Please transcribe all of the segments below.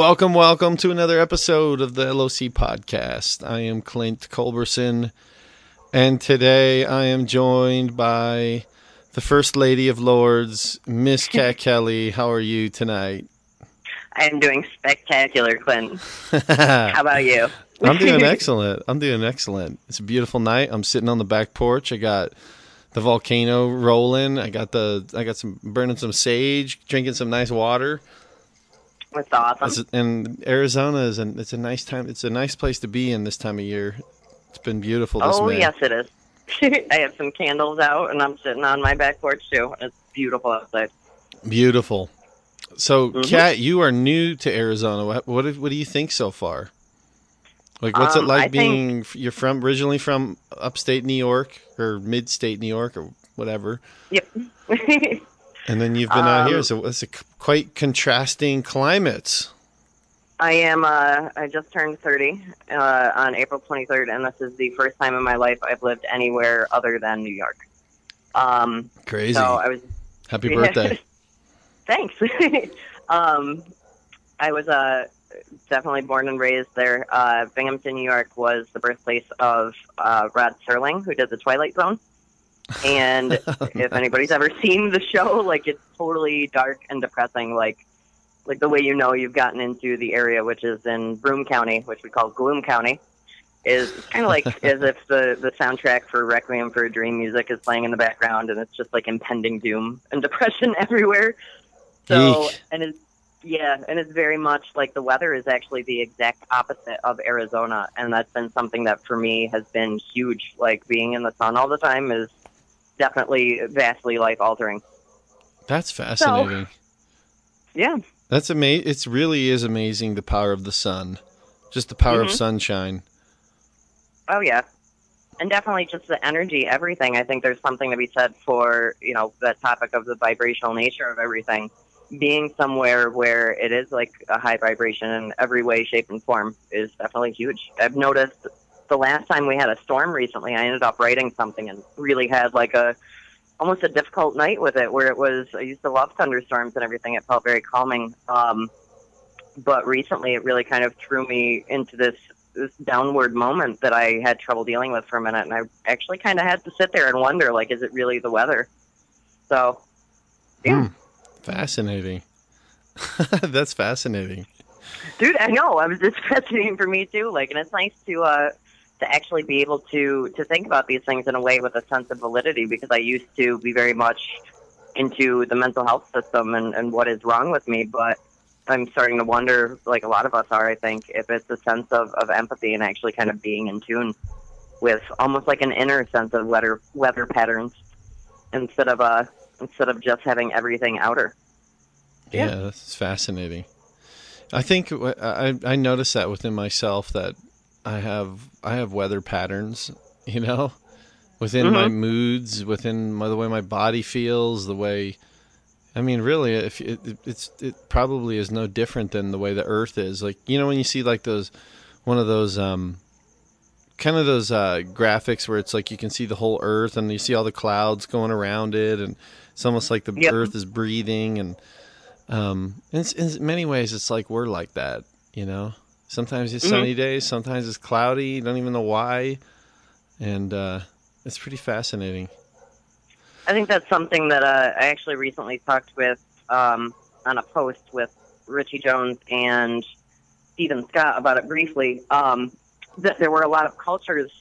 Welcome, welcome to another episode of the LOC podcast. I am Clint Culberson, and today I am joined by the First Lady of Lords, Miss Kat Kelly. How are you tonight? I'm doing spectacular, Clint. How about you? I'm doing excellent. I'm doing excellent. It's a beautiful night. I'm sitting on the back porch. I got the volcano rolling. I got the I got some burning some sage, drinking some nice water. That's awesome. It's- and Arizona is an it's a nice time. It's a nice place to be in this time of year. It's been beautiful this week. oh, May. yes, it is. I have some candles out, and I'm sitting on my back porch, too. It's beautiful outside. Beautiful. So, Mhm. Kat, you are new to Arizona. What what, do- what do you think so far? Like, what's it Um, like I being? You're from originally from upstate New York or mid-state New York or whatever, Yep. and then you've been out here. Um, So it's a quite contrasting climates. I am, uh, I just turned 30 uh, on April 23rd, and this is the first time in my life I've lived anywhere other than New York. Um, Crazy. so I was Happy birthday. Thanks. um, I was uh, definitely born and raised there. Uh, Binghamton, New York was the birthplace of uh, Rod Serling, who did The Twilight Zone. And if anybody's ever seen the show, like it's totally dark and depressing, like like the way you know you've gotten into the area, which is in Broome County, which we call Gloom County, is kind of like as if the the soundtrack for Requiem for a Dream music is playing in the background, and it's just like impending doom and depression everywhere. So Eek. and it's yeah, and it's very much like the weather is actually the exact opposite of Arizona, and that's been something that for me has been huge. Like being in the sun all the time is definitely vastly life altering. That's fascinating. Yeah. That's amazing. It really is amazing the power of the sun, just the power of Mhm. sunshine. Oh yeah, and definitely just the energy, everything. I think there's something to be said for you know that topic of the vibrational nature of everything. Being somewhere where it is like a high vibration in every way, shape, and form is definitely huge. I've noticed the last time we had a storm recently, I ended up writing something and really had like a almost a difficult night with it. Where it was, I used to love thunderstorms and everything. It felt very calming. Um, but recently, it really kind of threw me into this this downward moment that I had trouble dealing with for a minute, and I actually kind of had to sit there and wonder, like, is it really the weather? So, yeah, Hmm. Fascinating. That's fascinating. dude, I know. I was just fascinating for me too. Like, and it's nice to uh to actually be able to to think about these things in a way with a sense of validity because I used to be very much into the mental health system and and what is wrong with me, but I'm starting to wonder, like a lot of us are, I think, if it's a sense of, of empathy and actually kind of being in tune with almost like an inner sense of weather weather patterns instead of uh instead of just having everything outer. Yeah, Yeah. that's fascinating. I think I I noticed that within myself that I have I have weather patterns, you know, within my Mhm. moods, within my, the way my body feels, the way. I mean, really, if it, it, it's it probably is no different than the way the Earth is. Like you know, when you see like those, one of those um, kind of those uh, graphics where it's like you can see the whole Earth and you see all the clouds going around it, and it's almost like the Yep. Earth is breathing and um, in, in many ways, it's like we're like that, you know. Sometimes it's Mhm. sunny days, sometimes it's cloudy. You don't even know why, and uh, it's pretty fascinating. I think that's something that uh, I actually recently talked with um, on a post with Richie Jones and Stephen Scott about it briefly. Um, that there were a lot of cultures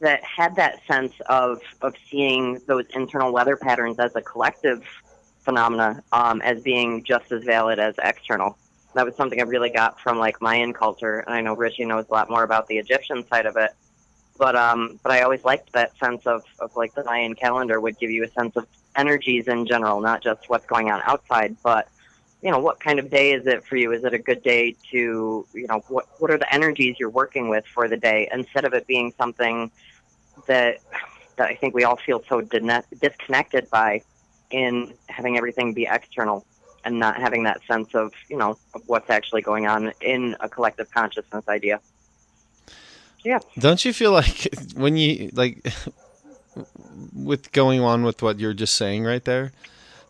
that had that sense of of seeing those internal weather patterns as a collective phenomena um, as being just as valid as external. That was something I really got from like Mayan culture, and I know Richie knows a lot more about the Egyptian side of it. But um but I always liked that sense of, of like the Mayan calendar would give you a sense of energies in general, not just what's going on outside, but you know, what kind of day is it for you? Is it a good day to you know, what what are the energies you're working with for the day instead of it being something that that I think we all feel so disconnected by in having everything be external and not having that sense of, you know, of what's actually going on in a collective consciousness idea. Yeah. Don't you feel like when you like with going on with what you're just saying right there?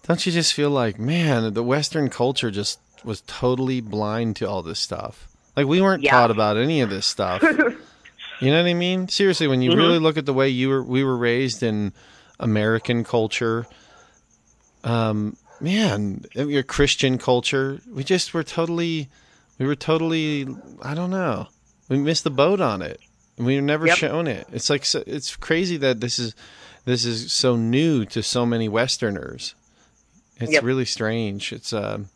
Don't you just feel like, man, the Western culture just was totally blind to all this stuff. Like we weren't Yeah. taught about any of this stuff. you know what I mean? Seriously, when you Mhm. really look at the way you were we were raised in American culture, um, man, your Christian culture, we just were totally, we were totally, I don't know, we missed the boat on it. We were never Yep. shown it. It's like so, it's crazy that this is this is so new to so many Westerners. It's Yep. really strange. It's um,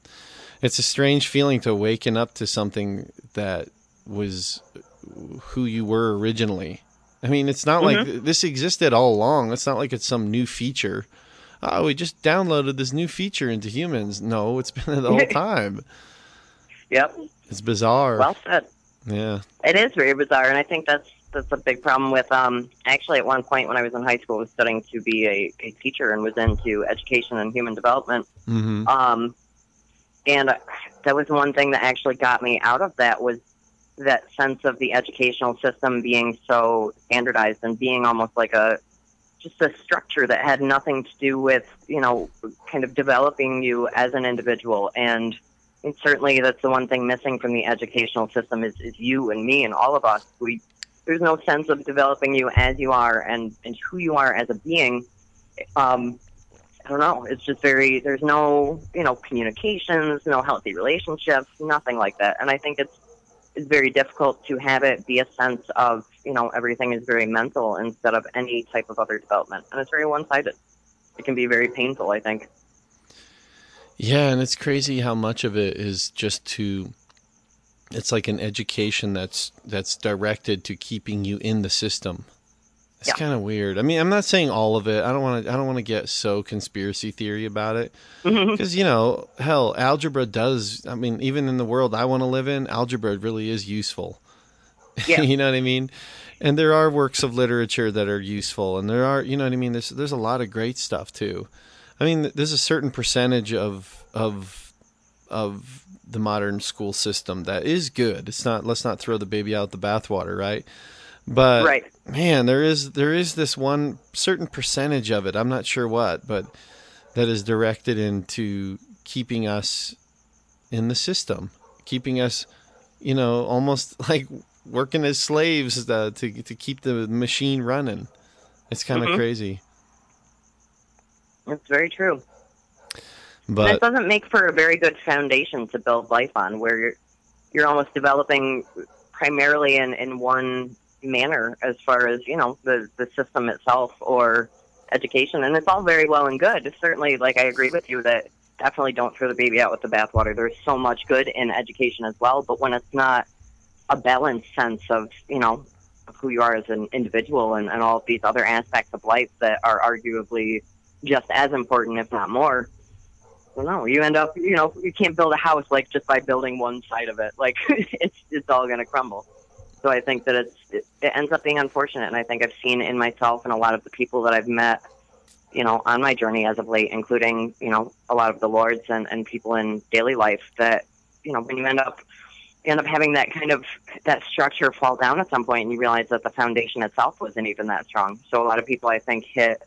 it's a strange feeling to waken up to something that was who you were originally. I mean, it's not like this existed all along. It's not like it's some new feature. Oh, we just downloaded this new feature into humans. No, it's been there the whole time. Yep. It's bizarre. Well said. yeah. It is very bizarre, and I think that's that's a big problem with. Um, actually, at one point when I was in high school, I was studying to be a, a teacher and was into education and human development. hmm Um, and that was one thing that actually got me out of that was that sense of the educational system being so standardized and being almost like a just a structure that had nothing to do with you know kind of developing you as an individual and and certainly that's the one thing missing from the educational system is, is you and me and all of us we there's no sense of developing you as you are and, and who you are as a being um, I don't know. It's just very, there's no, you know, communications, no healthy relationships, nothing like that. And I think it's, it's very difficult to have it be a sense of, you know, everything is very mental instead of any type of other development. And it's very one sided. It can be very painful, I think. Yeah, and it's crazy how much of it is just to it's like an education that's that's directed to keeping you in the system. It's Yeah. kind of weird. I mean, I'm not saying all of it. I don't want to I don't want to get so conspiracy theory about it mm-hmm. because you know, hell, algebra does I mean, even in the world I want to live in, algebra really is useful. Yeah. you know what I mean? And there are works of literature that are useful and there are, you know what I mean, there's there's a lot of great stuff too. I mean, there's a certain percentage of of of the modern school system that is good. It's not. Let's not throw the baby out the bathwater, right? But right. man, there is there is this one certain percentage of it. I'm not sure what, but that is directed into keeping us in the system, keeping us, you know, almost like working as slaves uh, to to keep the machine running. It's kind of Mhm. crazy, It's very true. but it doesn't make for a very good foundation to build life on, where you're you're almost developing primarily in in one manner as far as you know the the system itself or education, and it's all very well and good. It's certainly, like I agree with you that definitely don't throw the baby out with the bathwater. There's so much good in education as well, but when it's not a balanced sense of you know who you are as an individual and, and all of these other aspects of life that are arguably just as important, if not more, well, no, you end up, you know, you can't build a house like just by building one side of it. Like it's it's all going to crumble. So I think that it's it, it ends up being unfortunate, and I think I've seen in myself and a lot of the people that I've met, you know, on my journey as of late, including you know a lot of the lords and and people in daily life that you know when you end up end up having that kind of that structure fall down at some point, and you realize that the foundation itself wasn't even that strong. So a lot of people, I think, hit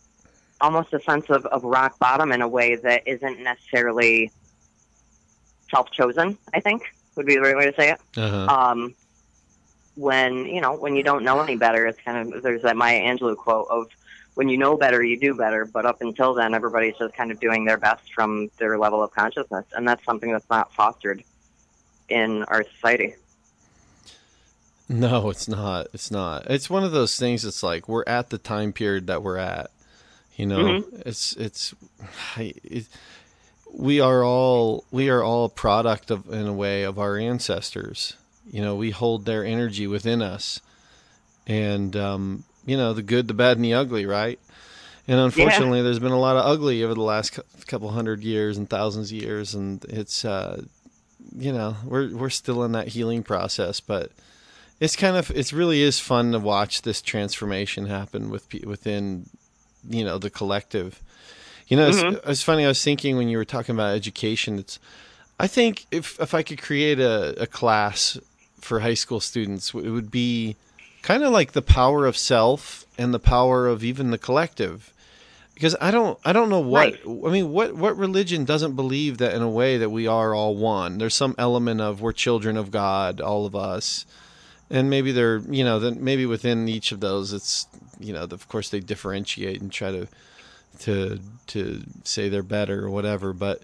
almost a sense of, of rock bottom in a way that isn't necessarily self chosen, I think would be the right way to say it. uh-huh. Um, when, you know, when you don't know any better, it's kind of, there's that Maya Angelou quote of, when you know better, you do better. But up until then, everybody's just kind of doing their best from their level of consciousness. And that's something that's not fostered in our society. No, it's not. It's not. It's one of those things. It's like we're at the time period that we're at. You know, Mm-hmm. it's it's it, we are all we are all product of in a way of our ancestors. You know, we hold their energy within us, and um, you know the good, the bad, and the ugly, right? And unfortunately, there's been a lot of ugly over the last couple hundred years and thousands of years, and it's uh, you know we're we're still in that healing process, but it's kind of it really is fun to watch this transformation happen with within you know the collective you know it's, Mhm. it's funny i was thinking when you were talking about education it's i think if if i could create a, a class for high school students it would be kind of like the power of self and the power of even the collective because I don't I don't know what Right. I mean what what religion doesn't believe that in a way that we are all one. There's some element of we're children of God, all of us, and maybe they're you know then maybe within each of those it's you know of course they differentiate and try to to to say they're better or whatever, but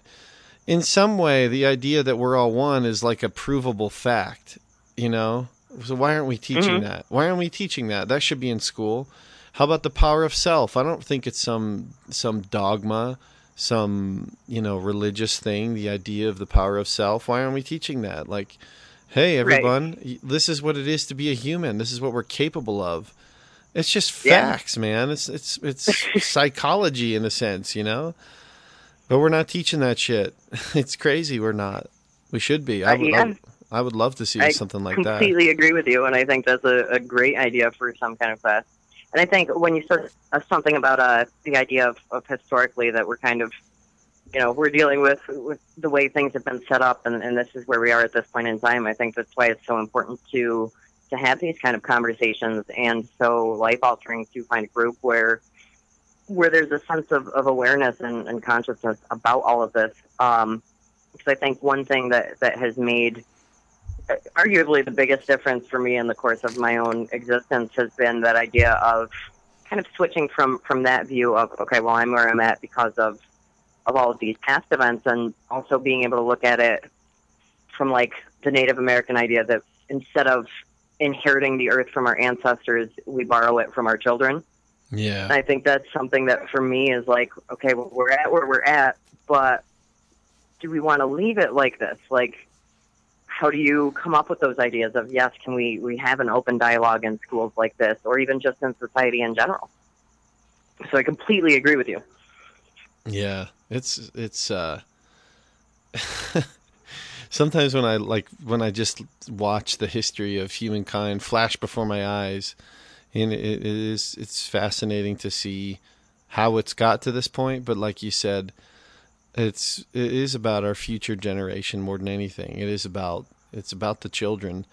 in some way the idea that we're all one is like a provable fact, you know. So why aren't we teaching Mhm. that? Why aren't we teaching that? That should be in school. How about the power of self? I don't think it's some some dogma, some you know religious thing. The idea of the power of self. Why aren't we teaching that? Like, hey everyone, y this is what it is to be a human. This is what we're capable of. It's just Yeah. facts, man. It's it's it's psychology in a sense, you know. But we're not teaching that shit. It's crazy. We're not. We should be. I Uh, would. yeah. I, I would love to see I something like that. I completely agree with you, and I think that's a, a great idea for some kind of class. And I think when you said uh, something about uh, the idea of, of historically that we're kind of, you know, we're dealing with with the way things have been set up, and, and this is where we are at this point in time. I think that's why it's so important to to have these kind of conversations, and so life altering to find a group where where there's a sense of, of awareness and, and consciousness about all of this. Um, because I think one thing that that has made arguably the biggest difference for me in the course of my own existence has been that idea of kind of switching from from that view of okay, well, I'm where I'm at because of of all of these past events, and also being able to look at it from like the Native American idea that instead of inheriting the earth from our ancestors, we borrow it from our children. Yeah. And I think that's something that for me is like, okay, well, we're at where we're at, but do we want to leave it like this? Like, how do you come up with those ideas of yes, can we we have an open dialogue in schools like this, or even just in society in general? So I completely agree with you. Yeah, it's it's uh sometimes when I like when I just watch the history of humankind flash before my eyes, and it, it is it's fascinating to see how it's got to this point. But like you said, it's it is about our future generation more than anything. It is about it's about the children.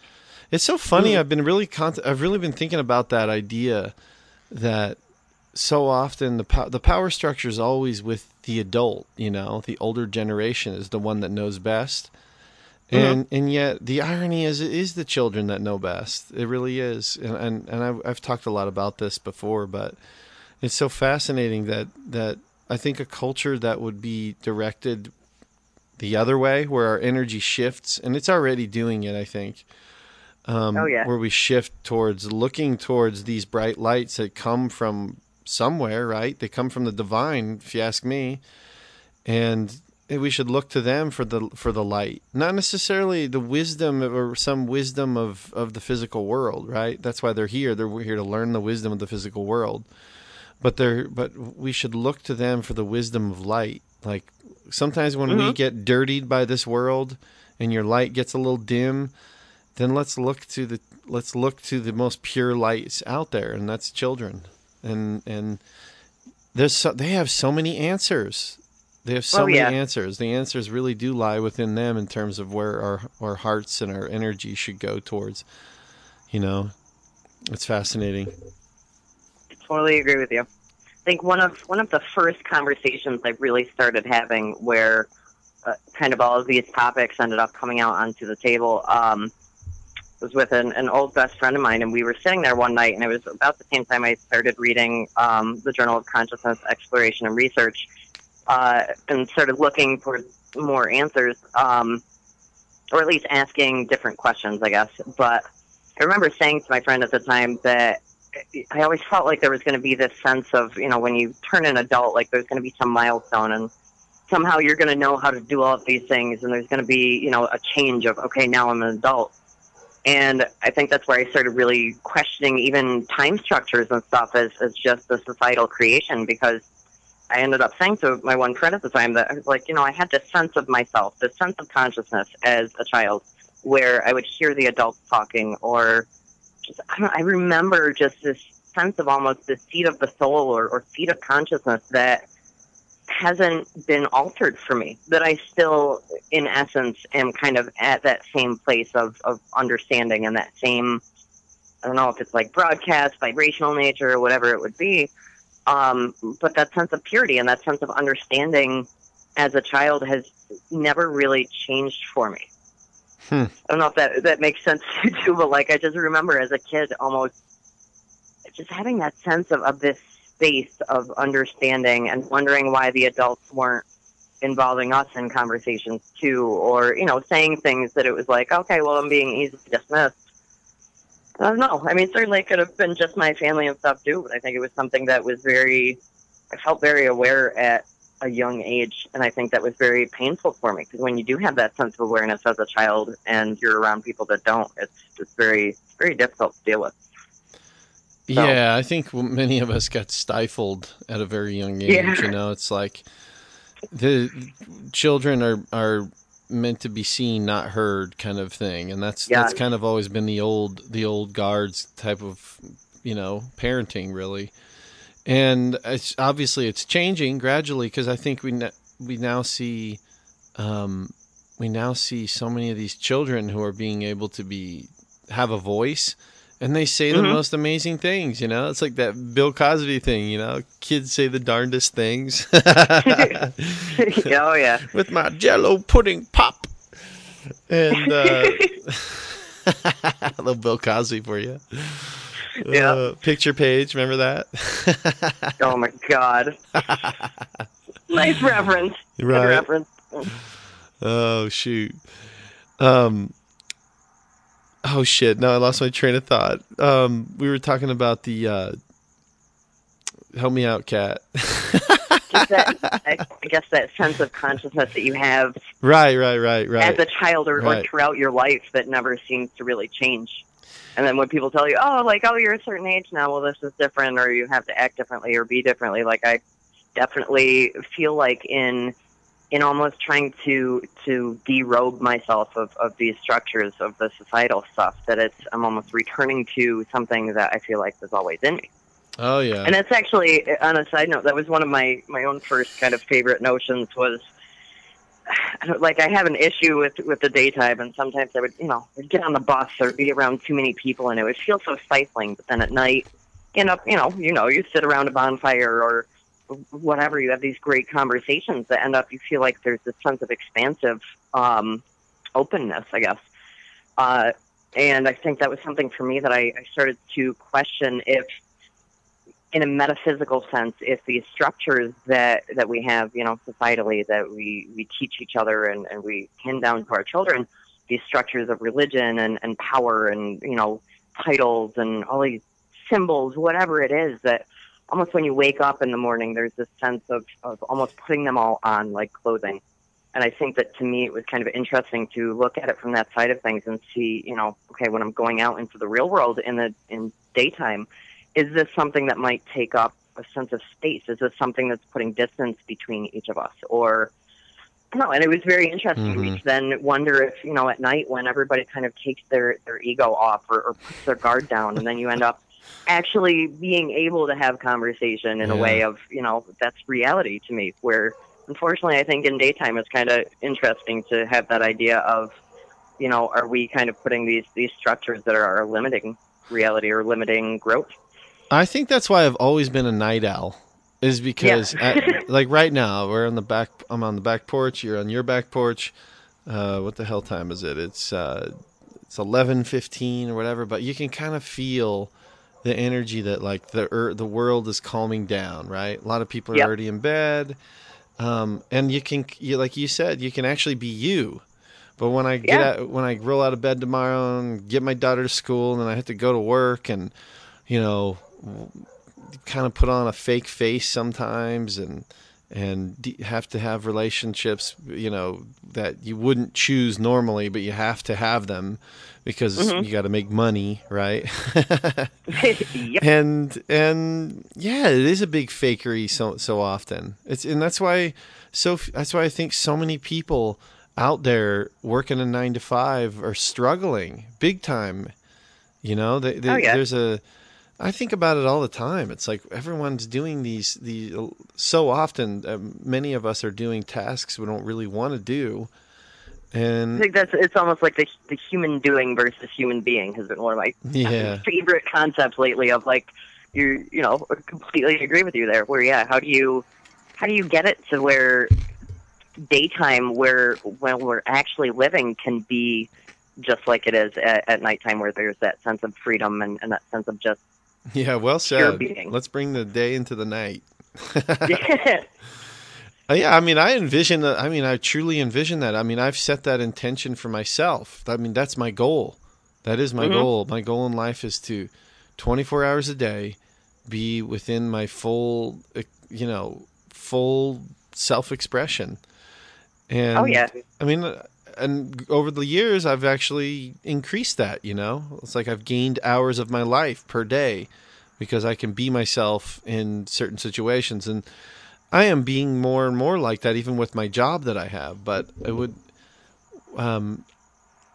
It's so funny. Mm. I've been really con- I've really been thinking about that idea that so often the po- the power structure is always with the adult. You know, the older generation is the one that knows best, and and yet the irony is it is the children that know best. It really is, and and, and I've, I've talked a lot about this before, but it's so fascinating that that I think a culture that would be directed the other way, where our energy shifts, and it's already doing it. I think. Um, Oh, yeah. Where we shift towards looking towards these bright lights that come from somewhere, right? They come from the divine, if you ask me, and we should look to them for the for the light, not necessarily the wisdom or some wisdom of of the physical world, right? That's why they're here. They're here to learn the wisdom of the physical world, but they're but we should look to them for the wisdom of light. Like sometimes when we Mhm. get dirtied by this world and your light gets a little dim, then let's look to the let's look to the most pure lights out there, and that's children. And and there's so, they have so many answers. They have so Oh, many yeah. answers. The answers really do lie within them in terms of where our our hearts and our energy should go towards. You know, it's fascinating. Totally agree with you. I think one of one of the first conversations I really started having, where uh, kind of all of these topics ended up coming out onto the table, um, was with an, an old best friend of mine, and we were sitting there one night, and it was about the same time I started reading um, the Journal of Consciousness Exploration and Research, uh, and started looking for more answers, um, or at least asking different questions, I guess. But I remember saying to my friend at the time that I always felt like there was going to be this sense of, you know, when you turn an adult, like there's going to be some milestone and somehow you're going to know how to do all of these things and there's going to be, you know, a change of, okay, now I'm an adult. And I think that's where I started really questioning even time structures and stuff as, as just a societal creation because I ended up saying to my one friend at the time that I was like, you know, I had this sense of myself, this sense of consciousness as a child where I would hear the adults talking or just, I, don't, I remember just this sense of almost the seat of the soul or, or seat of consciousness that hasn't been altered for me. That I still, in essence, am kind of at that same place of, of understanding and that same, I don't know if it's like broadcast, vibrational nature, or whatever it would be. Um, but that sense of purity and that sense of understanding as a child has never really changed for me. Hmm. I don't know if that that makes sense to you, but like I just remember as a kid almost just having that sense of, of this space of understanding and wondering why the adults weren't involving us in conversations too, or you know, saying things that it was like, okay, well, I'm being easily dismissed. I don't know. I mean, certainly it could have been just my family and stuff too, but I think it was something that was very. I felt very aware at a young age, and I think that was very painful for me because when you do have that sense of awareness as a child and you're around people that don't, it's it's very very difficult to deal with. So- Yeah, I think many of us got stifled at a very young age. Yeah. You know, it's like the children are are meant to be seen, not heard, kind of thing, and that's Yeah. that's kind of always been the old the old guards type of you know parenting, really. And it's obviously it's changing gradually because I think we we now see um, we now see so many of these children who are being able to be have a voice and they say the Mhm. most amazing things you know? It's like that bill cosby thing you know? Kids say the darndest things. Oh yeah. with my jello pudding pop. And uh little bill cosby for you Yeah. Uh, picture page remember that Oh my god. nice reference. Good right reference. Oh shoot. Um Oh shit. No, I lost my train of thought. Um we were talking about the uh Help me out, Kat. That, I I guess that sense of consciousness that you have right, right, right, right. as a child or, Right. or throughout your life that never seems to really change. And then when people tell you, oh, like, oh, you're a certain age now, well, this is different, or you have to act differently or be differently, like, I definitely feel like in in almost trying to to derobe myself of, of these structures of the societal stuff that it's I'm almost returning to something that I feel like was always in me. oh yeah. And that's actually on a side note. That was one of my my own first kind of favorite notions was. I don't, like I have an issue with with the daytime, and sometimes I would, you know, I'd get on the bus or be around too many people, and it would feel so stifling. But then at night, end up, you know, you know, you sit around a bonfire or whatever, you have these great conversations that end up, you feel like there's this sense of expansive um, openness, I guess. Uh, and I think that was something for me that I, I started to question if in a metaphysical sense, if these structures that, that we have, you know, societally, that we, we teach each other and, and we hand down to our children, these structures of religion and, and power and, you know, titles and all these symbols, whatever it is, that almost when you wake up in the morning, there's this sense of, of almost putting them all on like clothing. And I think that to me, it was kind of interesting to look at it from that side of things and see, you know, okay, when I'm going out into the real world in the in daytime, is this something that might take up a sense of space? Is this something that's putting distance between each of us? Or no, and it was very interesting to me Mhm. to then wonder if, you know, at night when everybody kind of takes their, their ego off or, or puts their guard down and then you end up actually being able to have conversation in a way of, you know, that's reality to me where unfortunately I think in daytime it's kind of interesting to have that idea of, you know, are we kind of putting these, these structures that are, are limiting reality or limiting growth? I think that's why I've always been a night owl. Is because Yeah. at, like right now we're on the back. I'm on the back porch. You're on your back porch. Uh, what the hell time is it? It's uh, it's eleven fifteen or whatever. But you can kind of feel the energy that like the er, the world is calming down. Right. A lot of people are Yep. already in bed, um, and you can you like you said you can actually be you. But when I get Yeah. out, when I roll out of bed tomorrow and get my daughter to school, and then I have to go to work, and you know, kind of put on a fake face sometimes, and and have to have relationships, you know, that you wouldn't choose normally, but you have to have them because Mhm. you got to make money, right? yep. and and yeah, it is a big fakery so so often. It's and that's why so that's why I think so many people out there working a nine to five are struggling big time. You know, they, they, Oh, yeah. there's a. I think about it all the time. It's like everyone's doing these these so often. Uh, many of us are doing tasks we don't really want to do, I and think that's it's almost like the the human doing versus human being has been one of my yeah, favorite concepts lately of like you you know I completely agree with you there. Where yeah, how do you how do you get it to where daytime where when we're actually living can be just like it is at, at nighttime where there's that sense of freedom and, and that sense of just Yeah, well said. being. Let's bring the day into the night. yeah. Uh, Yeah, I mean, I envision that. I mean, I truly envision that. I mean, I've set that intention for myself. I mean, that's my goal. That is my Mhm. goal. My goal in life is to 24 hours a day be within my full, you know, full self expression. And Oh yeah. I mean, and over the years, I've actually increased that. You know, it's like I've gained hours of my life per day because I can be myself in certain situations, and I am being more and more like that, even with my job that I have. But I would, um,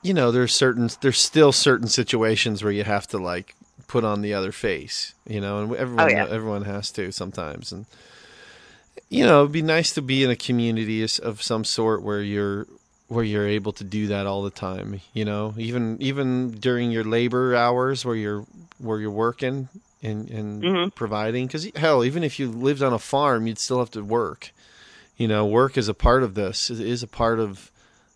you know, there's certain, there's still certain situations where you have to like put on the other face, you know, and everyone, Oh, yeah. everyone has to sometimes, and you know, it'd be nice to be in a community of- of some sort where you're where you're able to do that all the time. You know, even even during your labor hours where you're where you're working and and Mhm. providing. Because hell, even if you lived on a farm, you'd still have to work. You know, work is a part of this. It is a part of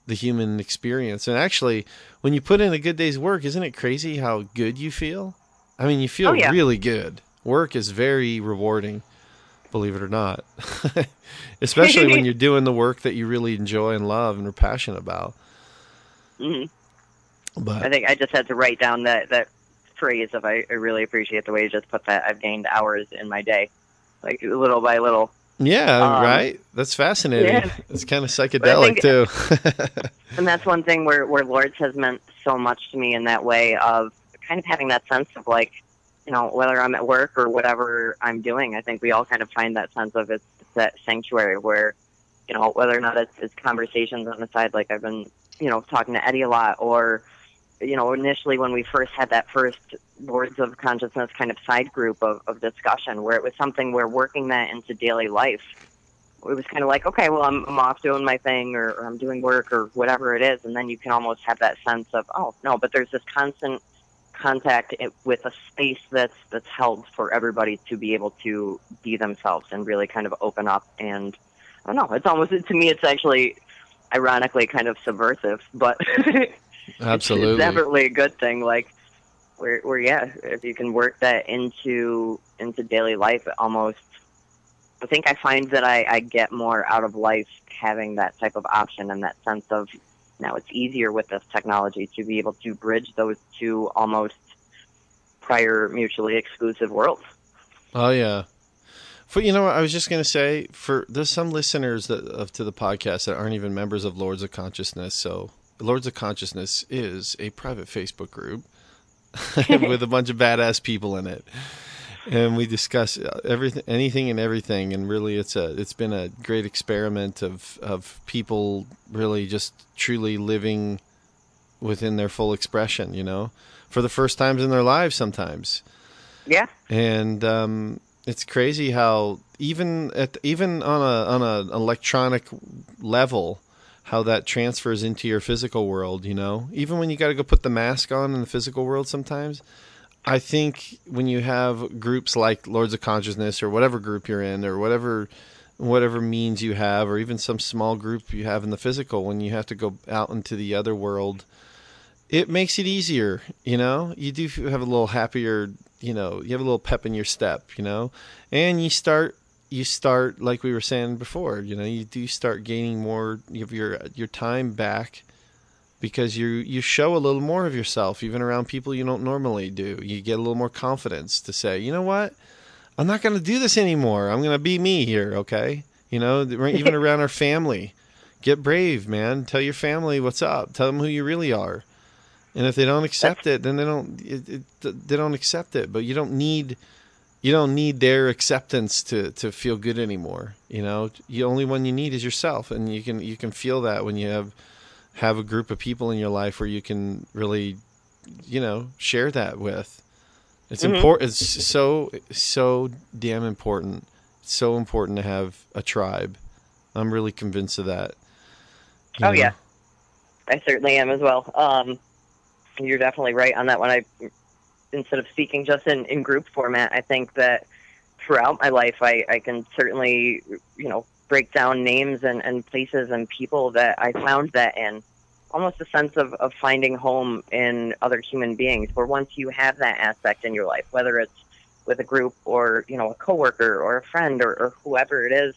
the human experience. And actually, when you put in a good day's work, isn't it crazy how good you feel? I mean, you feel Oh, yeah. really good. Work is very rewarding, believe it or not. Especially when you're doing the work that you really enjoy and love and are passionate about. hmm I think I just had to write down that that phrase of I, I really appreciate the way you just put that. I've gained hours in my day, like little by little. yeah, Um, right. That's fascinating. yeah. It's kind of psychedelic think- too. And that's one thing where where Lords has meant so much to me in that way of kind of having that sense of like, you know, whether I'm at work or whatever I'm doing. I think we all kind of find that sense of it's, that sanctuary where, you know, whether or not it's, it's conversations on the side, like I've been, you know, talking to Eddie a lot, or, you know, initially when we first had that first Lords of Consciousness kind of side group of, of discussion, where it was something where working that into daily life it was kind of like, okay, well, I'm, I'm off doing my thing or, or I'm doing work or whatever it is. And then you can almost have that sense of, oh, no, but there's this constant contact with a space that's, that's held for everybody to be able to be themselves and really kind of open up. And I don't know, it's almost, to me, it's actually ironically kind of subversive, but it's- Absolutely. it's definitely a good thing. Like, where, where, yeah, if you can work that into, into daily life, it almost, I think I find that I, I get more out of life having that type of option and that sense of now it's easier with this technology to be able to bridge those two almost prior mutually exclusive worlds. Oh yeah. For you know what I was just gonna say for there's some listeners that of to the podcast that aren't even members of Lords of Consciousness. So Lords of Consciousness is a private Facebook group with a bunch of badass people in it, and we discuss everything, anything, and everything. And really, it's a it's been a great experiment of of people really just truly living within their full expression. You know, for the first times in their lives, sometimes Yeah. and um, it's crazy how even at even on a on an electronic level how that transfers into your physical world you know even when you got to go put the mask on in the physical world sometimes i think when you have groups like lords of consciousness or whatever group you're in or whatever whatever means you have or even some small group you have in the physical when you have to go out into the other world it makes it easier you know? You do have a little happier you know you have a little pep in your step you know? And you start you start like we were saying before you know you do start gaining more of your your time back because you you show a little more of yourself even around people you don't normally do. You get a little more confidence to say you know what? I'm not going to do this anymore. I'm going to be me here okay? You know even around our family. Get brave man. Tell your family what's up. Tell them who you really are. And if they don't accept it then they don't it, it, they don't accept it. But you don't need you don't need their acceptance to to feel good anymore you know? The only one you need is yourself. And you can you can feel that when you have have a group of people in your life where you can really you know share that with it's Mhm. important it's so so damn important it's so important to have a tribe i'm really convinced of that Oh, know? yeah. I certainly am as well. Um, you're definitely right on that one. I instead of speaking just in, in group format, I think that throughout my life, I, I can certainly, you know, break down names and, and places and people that I found that in. Almost a sense of, of finding home in other human beings, where once you have that aspect in your life, whether it's with a group or, you know, a coworker or a friend or, or whoever it is,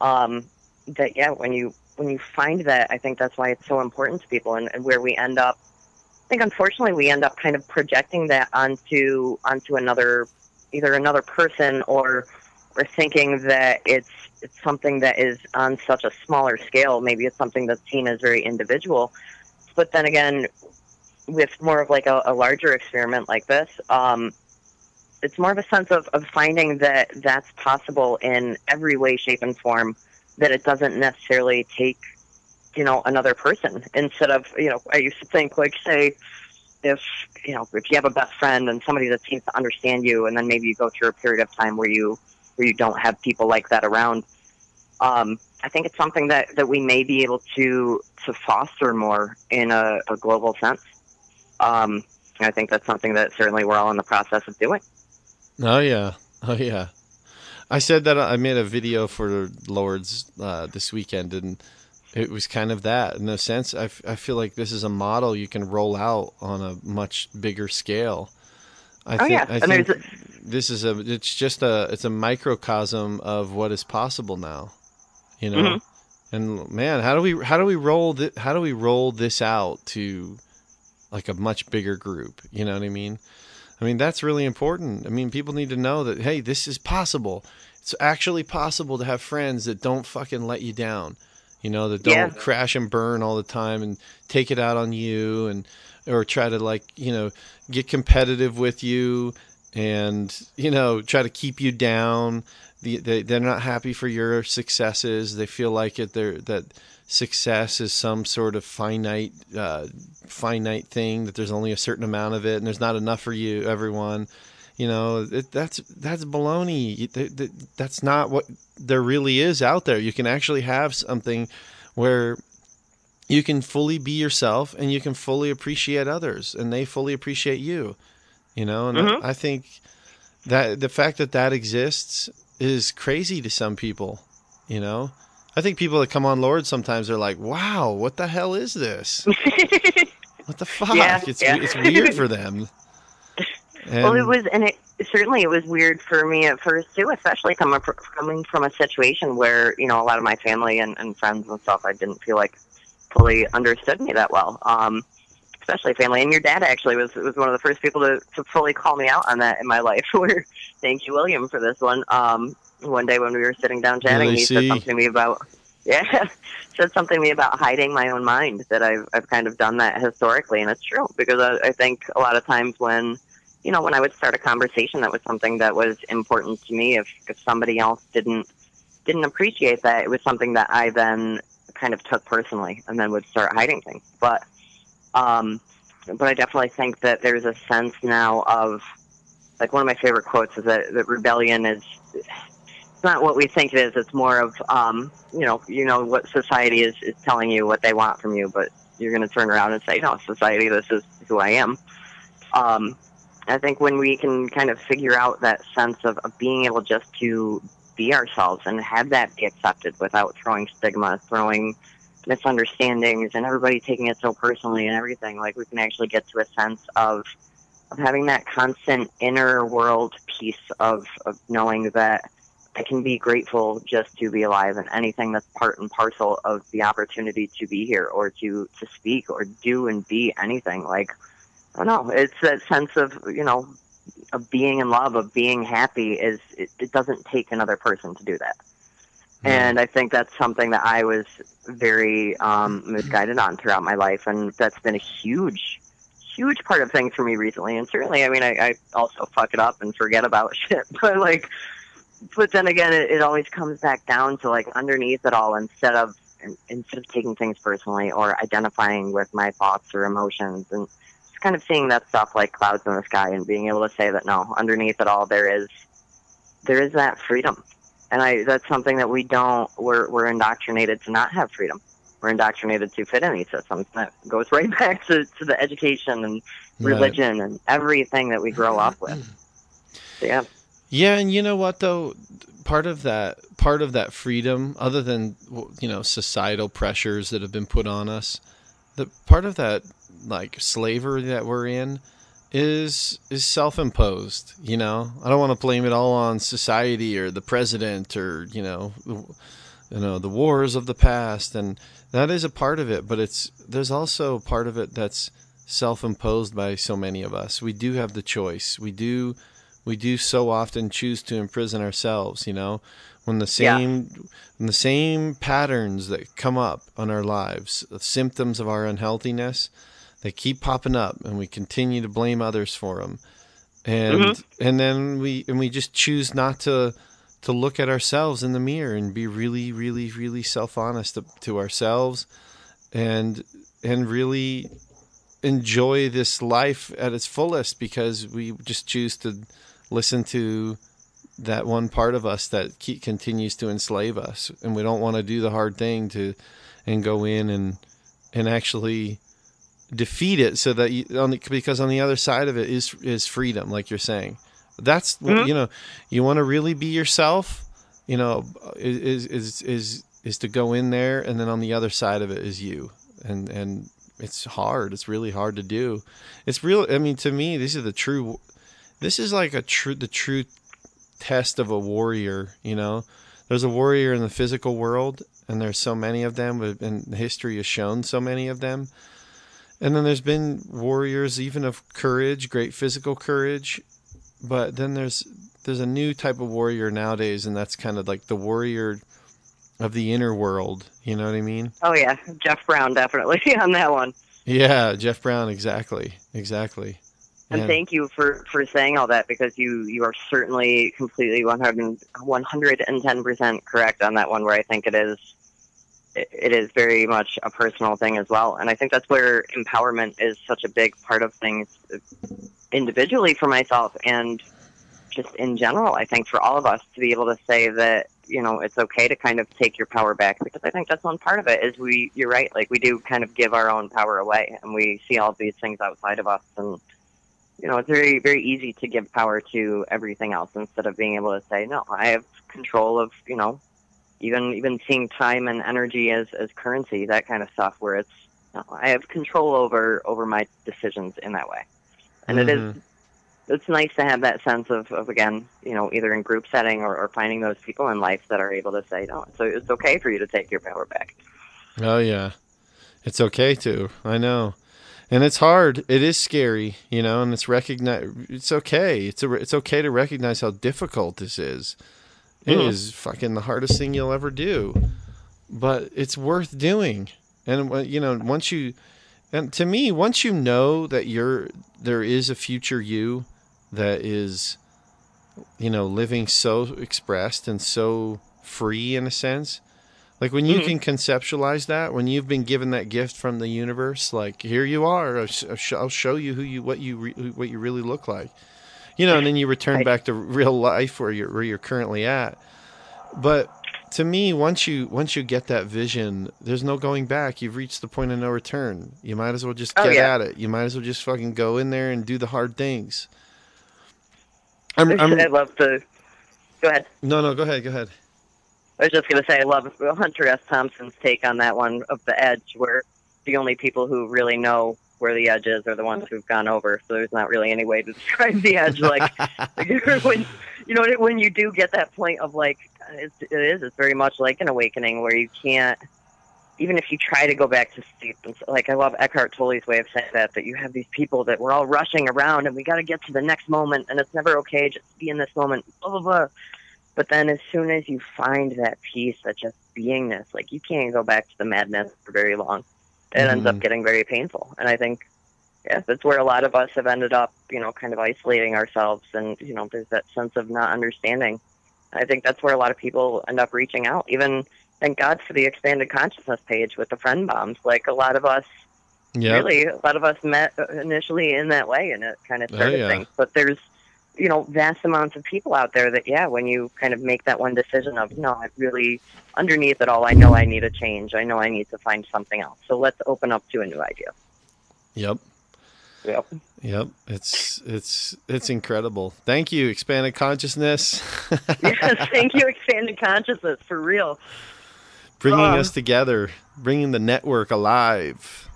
um, that, yeah, when you, when you find that, I think that's why it's so important to people and, and where we end up I think unfortunately we end up kind of projecting that onto onto another either another person or or thinking that it's it's something that is on such a smaller scale. Maybe it's something that's seen as very individual. But then again, with more of like a, a larger experiment like this, um, it's more of a sense of, of finding that that's possible in every way, shape, and form. That it doesn't necessarily take you know another person instead of you know i used to think like say if you know if you have a best friend and somebody that seems to understand you and then maybe you go through a period of time where you you don't have people like that around. Um i think it's something that that we may be able to to foster more in a, a global sense. Um i think that's something that certainly we're all in the process of doing. Oh yeah. Oh yeah. I said that i made a video for lords uh, this weekend and it was kind of that. In a sense. I, f- I feel like this is a model you can roll out on a much bigger scale. I oh think, yeah I mean, think this is a it's just a it's a microcosm of what is possible now. You know, Mhm. and man, how do we how do we roll th- how do we roll this out to like a much bigger group? You know what I mean? I mean that's really important. I mean, people need to know that hey, this is possible. It's actually possible to have friends that don't fucking let you down. You know, that don't Yeah. crash and burn all the time and take it out on you and or try to like, you know, get competitive with you and, you know, try to keep you down. The, they, they're not happy for your successes. They feel like it they're that success is some sort of finite uh, finite thing that there's only a certain amount of it and there's not enough for you everyone you know it, that's that's baloney that's not what there really is out there you can actually have something where you can fully be yourself and you can fully appreciate others and they fully appreciate you you know? And Mhm. I, think that the fact that that exists is crazy to some people you know? I think people that come on lord sometimes they're like wow what the hell is this? What the fuck? Yeah, it's yeah. it's weird for them. And, well, it was, and it certainly it was weird for me at first too, especially coming fr- coming from a situation where you know a lot of my family and, and friends and stuff I didn't feel like fully understood me that well. Um, especially family, and your dad actually was was one of the first people to to fully call me out on that in my life. Where thank you, William, for this one. Um, one day when we were sitting down chatting, Really he said something to me about yeah. Said something to me about hiding my own mind. That I've I've kind of done that historically, and it's true because I, I think a lot of times when you know, when I would start a conversation that was something that was important to me, if if somebody else didn't didn't appreciate that, it was something that I then kind of took personally and then would start hiding things. But um but I definitely think that there's a sense now of like one of my favorite quotes is that, that rebellion is it's not what we think it is, it's more of um, you know, you know what society is, is telling you what they want from you, but you're gonna turn around and say, No, society, this is who I am. Um I think when we can kind of figure out that sense of, of being able just to be ourselves and have that be accepted without throwing stigma, throwing misunderstandings, and everybody taking it so personally and everything, like we can actually get to a sense of of having that constant inner world peace of, of knowing that I can be grateful just to be alive and anything that's part and parcel of the opportunity to be here or to, to speak or do and be anything. Like I don't know. It's that sense of you know of being in love, of being happy. Is it, it doesn't take another person to do that, and I think that's something that I was very um, misguided on throughout my life, and that's been a huge, huge part of things for me recently. And certainly, I mean, I, I also fuck it up and forget about shit, but like, but then again, it, it always comes back down to like underneath it all, instead of instead of taking things personally or identifying with my thoughts or emotions and kind of seeing that stuff like clouds in the sky and being able to say that no, underneath it all there is there is that freedom. And I that's something that we don't we're we're indoctrinated to not have freedom. we're indoctrinated to fit any systems. That goes right back to, to the education and religion right. and everything that we grow up with. Mm-hmm. So, yeah. Yeah, and you know what though, part of that part of that freedom, other than you know societal pressures that have been put on us, the part of that like slavery that we're in is is self-imposed you know? I don't want to blame it all on society or the president or you know you know the wars of the past and that is a part of it but it's there's also part of it that's self-imposed by so many of us. We do have the choice. We do we do so often choose to imprison ourselves you know? When the same yeah. when the same patterns that come up on our lives the symptoms of our unhealthiness they keep popping up and we continue to blame others for them and mm-hmm. and then we and we just choose not to to look at ourselves in the mirror and be really really really self-honest to, to ourselves and and really enjoy this life at its fullest because we just choose to listen to that one part of us that keep, continues to enslave us and we don't want to do the hard thing to and go in and and actually defeat it so that you on the, because on the other side of it is is freedom like you're saying. That's mm-hmm. you know you want to really be yourself you know is is is is to go in there and then on the other side of it is you. And and it's hard. It's really hard to do. It's real i mean to me this is the true this is like a true the true test of a warrior you know? There's a warrior in the physical world and there's so many of them and history has shown so many of them and then there's been warriors even of courage, great physical courage, but then there's there's a new type of warrior nowadays and that's kind of like the warrior of the inner world, you know what I mean? Oh yeah, Jeff Brown definitely on that one. Yeah, Jeff Brown exactly. Exactly. And, and thank you for, for saying all that because you, you are certainly completely 100, 110% correct on that one where I think it is it is very much a personal thing as well. And I think that's where empowerment is such a big part of things individually for myself and just in general. I think for all of us to be able to say that, you know, it's okay to kind of take your power back because I think that's one part of it is we, you're right, like we do kind of give our own power away and we see all these things outside of us and, you know, it's very, very easy to give power to everything else instead of being able to say, no, I have control of, you know, even even seeing time and energy as as currency, that kind of stuff, where it's I have control over over my decisions in that way, and mm-hmm. it is mm-hmm. it's nice to have that sense of, of again, you know, either in group setting or, or finding those people in life that are able to say, no, so it's okay for you to take your power back. Oh yeah, it's okay to. I know, and it's hard. It is scary, you know, and it's recognize. It's okay. It's a, it's okay to recognize how difficult this is. It mm. is fucking the hardest thing you'll ever do, but it's worth doing. And you know, once you, and to me, once you know that you're there is a future you that is, you know, living so expressed and so free in a sense. Like when you mm-hmm. can conceptualize that, when you've been given that gift from the universe, like here you are, I'll show you who you what you re, what you really look like you know, and then you return right. back to real life where you're where you're currently at. But to me, once you once you get that vision, there's no going back. You've reached the point of no return. You might as well just oh, get yeah. at it. You might as well just fucking go in there and do the hard things. I'm, I'm, i love to. Go ahead. No, no, go ahead. Go ahead. I was just going to say I love Hunter S. Thompson's take on that one of the edge, where the only people who really know where the edge is are the ones who've gone over. So there's not really any way to describe the edge. Like when you know when you do get that point of like it's, it is it's very much like an awakening where you can't even if you try to go back to sleep. Like I love Eckhart Tolle's way of saying that that you have these people that we're all rushing around and we got to get to the next moment and it's never okay just be in this moment. Blah blah blah. But then as soon as you find that peace, that just beingness, like you can't go back to the madness for very long it mm-hmm. ends up mm-hmm. getting very painful. And I think, yeah, that's where a lot of us have ended up, you know, kind of isolating ourselves. And, you know, there's that sense of not understanding. I think that's where a lot of people end up reaching out. Even thank God for the expanded consciousness page with the friend bombs. Like a lot of us, yep. really, a lot of us met initially in that way and it kind of oh, started oh, yeah. things. But there's, you know, vast amounts of people out there that, yeah, when you kind of make that one decision of, no, I really, underneath it all, I know I need a change. I know I need to find something else. So let's open up to a new idea. Yep. Yep. Yep. It's it's it's incredible. Thank you, expanded consciousness. yes, thank you, expanded consciousness, for real. Bringing um, us together, bringing the network alive.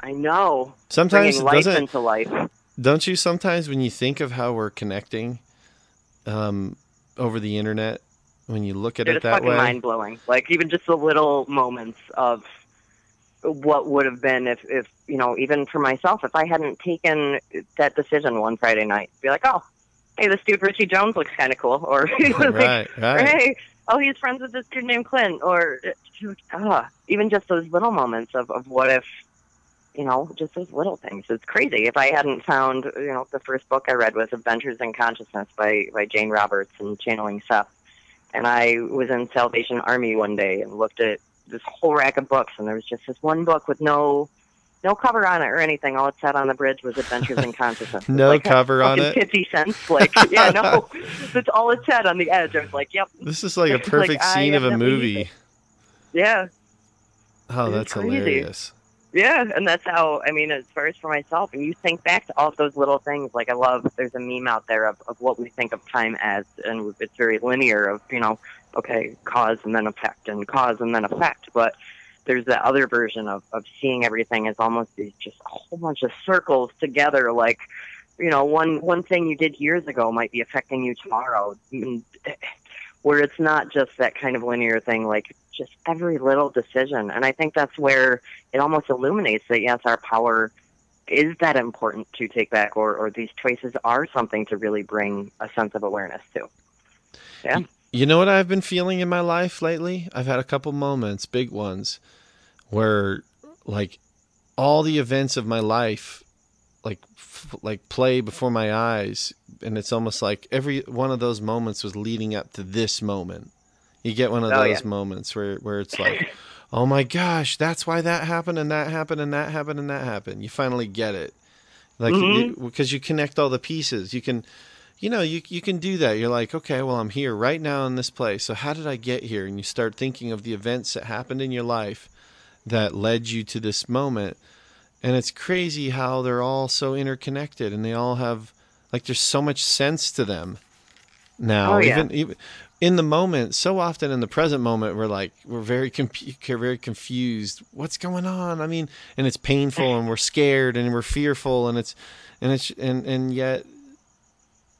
I know. Sometimes bringing life into life. Don't you sometimes when you think of how we're connecting um, over the internet, when you look at Dude, it that way, mind blowing. Like even just the little moments of what would have been if, if you know, even for myself, if I hadn't taken that decision one Friday night, be like, oh, hey, this dude Richie Jones looks kind of cool, or like, right, right. Or, hey, oh, he's friends with this dude named Clint, or uh, even just those little moments of of what if you know, just those little things. It's crazy. If I hadn't found, you know, the first book I read was Adventures in Consciousness by, by Jane Roberts and Channeling Seth. And I was in Salvation Army one day and looked at this whole rack of books, and there was just this one book with no no cover on it or anything. All it said on the bridge was Adventures in Consciousness. no like cover on it. Fifty cents. Like, yeah, no. That's all it said on the edge. I was like, yep. This is like a perfect like, scene of a movie. Yeah. Oh, that's hilarious. Yeah, and that's how I mean, as far as for myself, and you think back to all those little things. Like I love, there's a meme out there of, of what we think of time as, and it's very linear. Of you know, okay, cause and then effect, and cause and then effect. But there's that other version of of seeing everything as almost these just a whole bunch of circles together. Like, you know, one one thing you did years ago might be affecting you tomorrow. And, where it's not just that kind of linear thing, like just every little decision. And I think that's where it almost illuminates that yes, our power is that important to take back, or, or these choices are something to really bring a sense of awareness to. Yeah. You know what I've been feeling in my life lately? I've had a couple moments, big ones, where like all the events of my life like f- like play before my eyes and it's almost like every one of those moments was leading up to this moment. You get one of oh, those yeah. moments where where it's like oh my gosh that's why that happened and that happened and that happened and that happened. You finally get it. Like mm-hmm. because you, you connect all the pieces. You can you know you you can do that. You're like okay well I'm here right now in this place. So how did I get here? And you start thinking of the events that happened in your life that led you to this moment and it's crazy how they're all so interconnected and they all have like there's so much sense to them now. Oh, yeah. even even in the moment so often in the present moment we're like we're very very confused. What's going on? I mean and it's painful and we're scared and we're fearful and it's and it's and and yet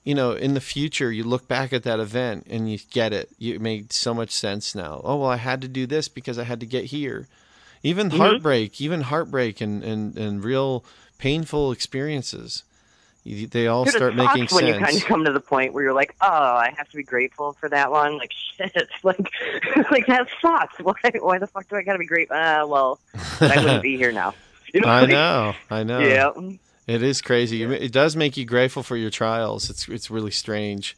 you know in the future you look back at that event and you get it. It made so much sense now. Oh well i had to do this because i had to get here even mm-hmm. heartbreak, even heartbreak and, and, and real painful experiences. They all Dude, start making when sense. you kind of come to the point where you're like, oh, I have to be grateful for that one. Like shit, like like that sucks. Why why the fuck do I gotta be grateful? Uh, well, I wouldn't be here now. You know? I know, I know. Yeah. It is crazy. It does make you grateful for your trials. It's it's really strange,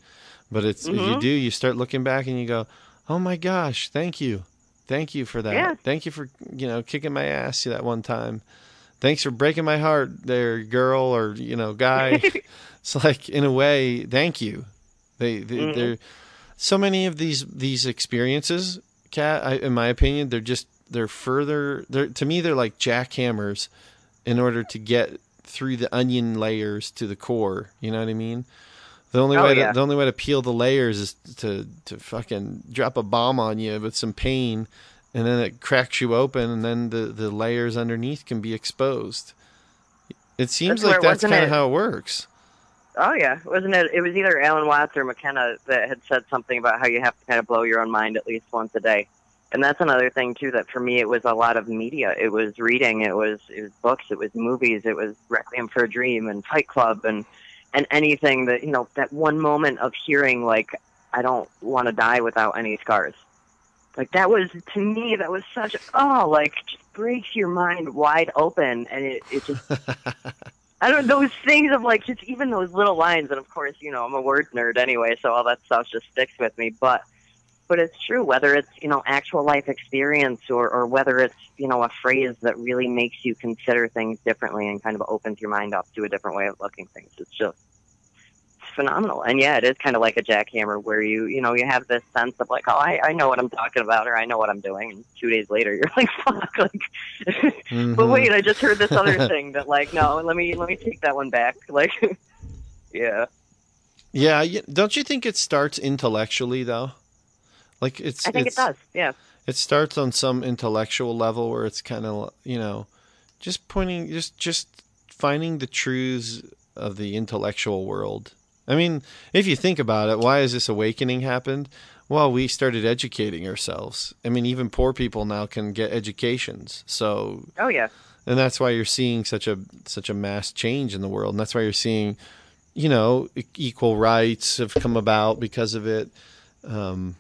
but it's mm-hmm. you do. You start looking back and you go, "Oh my gosh, thank you, Thank you for that. Yeah. Thank you for you know kicking my ass that one time. Thanks for breaking my heart, there, girl or you know guy. it's like in a way, thank you. They, they mm-hmm. they're so many of these these experiences, Kat. I, in my opinion, they're just they're further. They're to me they're like jackhammers in order to get through the onion layers to the core. You know what I mean? The only oh, way yeah. to, the only way to peel the layers is to to fucking drop a bomb on you with some pain, and then it cracks you open, and then the the layers underneath can be exposed. It seems that's like that's kind of how it works. Oh yeah, wasn't it? It was either Alan Watts or McKenna that had said something about how you have to kind of blow your own mind at least once a day. And that's another thing too. That for me, it was a lot of media. It was reading. It was it was books. It was movies. It was Requiem for a Dream and Fight Club and and anything that you know that one moment of hearing like I don't want to die without any scars. Like that was to me that was such oh like just breaks your mind wide open and it it just I don't know those things of like just even those little lines and of course you know I'm a word nerd anyway so all that stuff just sticks with me but but it's true whether it's you know actual life experience or or whether it's you know a phrase that really makes you consider things differently and kind of opens your mind up to a different way of looking things it's just phenomenal. And yeah, it is kind of like a jackhammer where you, you know, you have this sense of like, oh, I, I know what I'm talking about or I know what I'm doing. And two days later, you're like, fuck, like, Mhm. but wait, I just heard this other thing that like, no, let me, let me take that one back. Like, yeah. Yeah, don't you think it starts intellectually though? Like it's I think it's, it does. Yeah. It starts on some intellectual level where it's kind of you know, just pointing, just just finding the truths of the intellectual world. I mean, if you think about it, why has this awakening happened? Well, we started educating ourselves. I mean, even poor people now can get educations. So Oh yeah. and that's why you're seeing such a such a mass change in the world and that's why you're seeing you know equal rights have come about because of it um,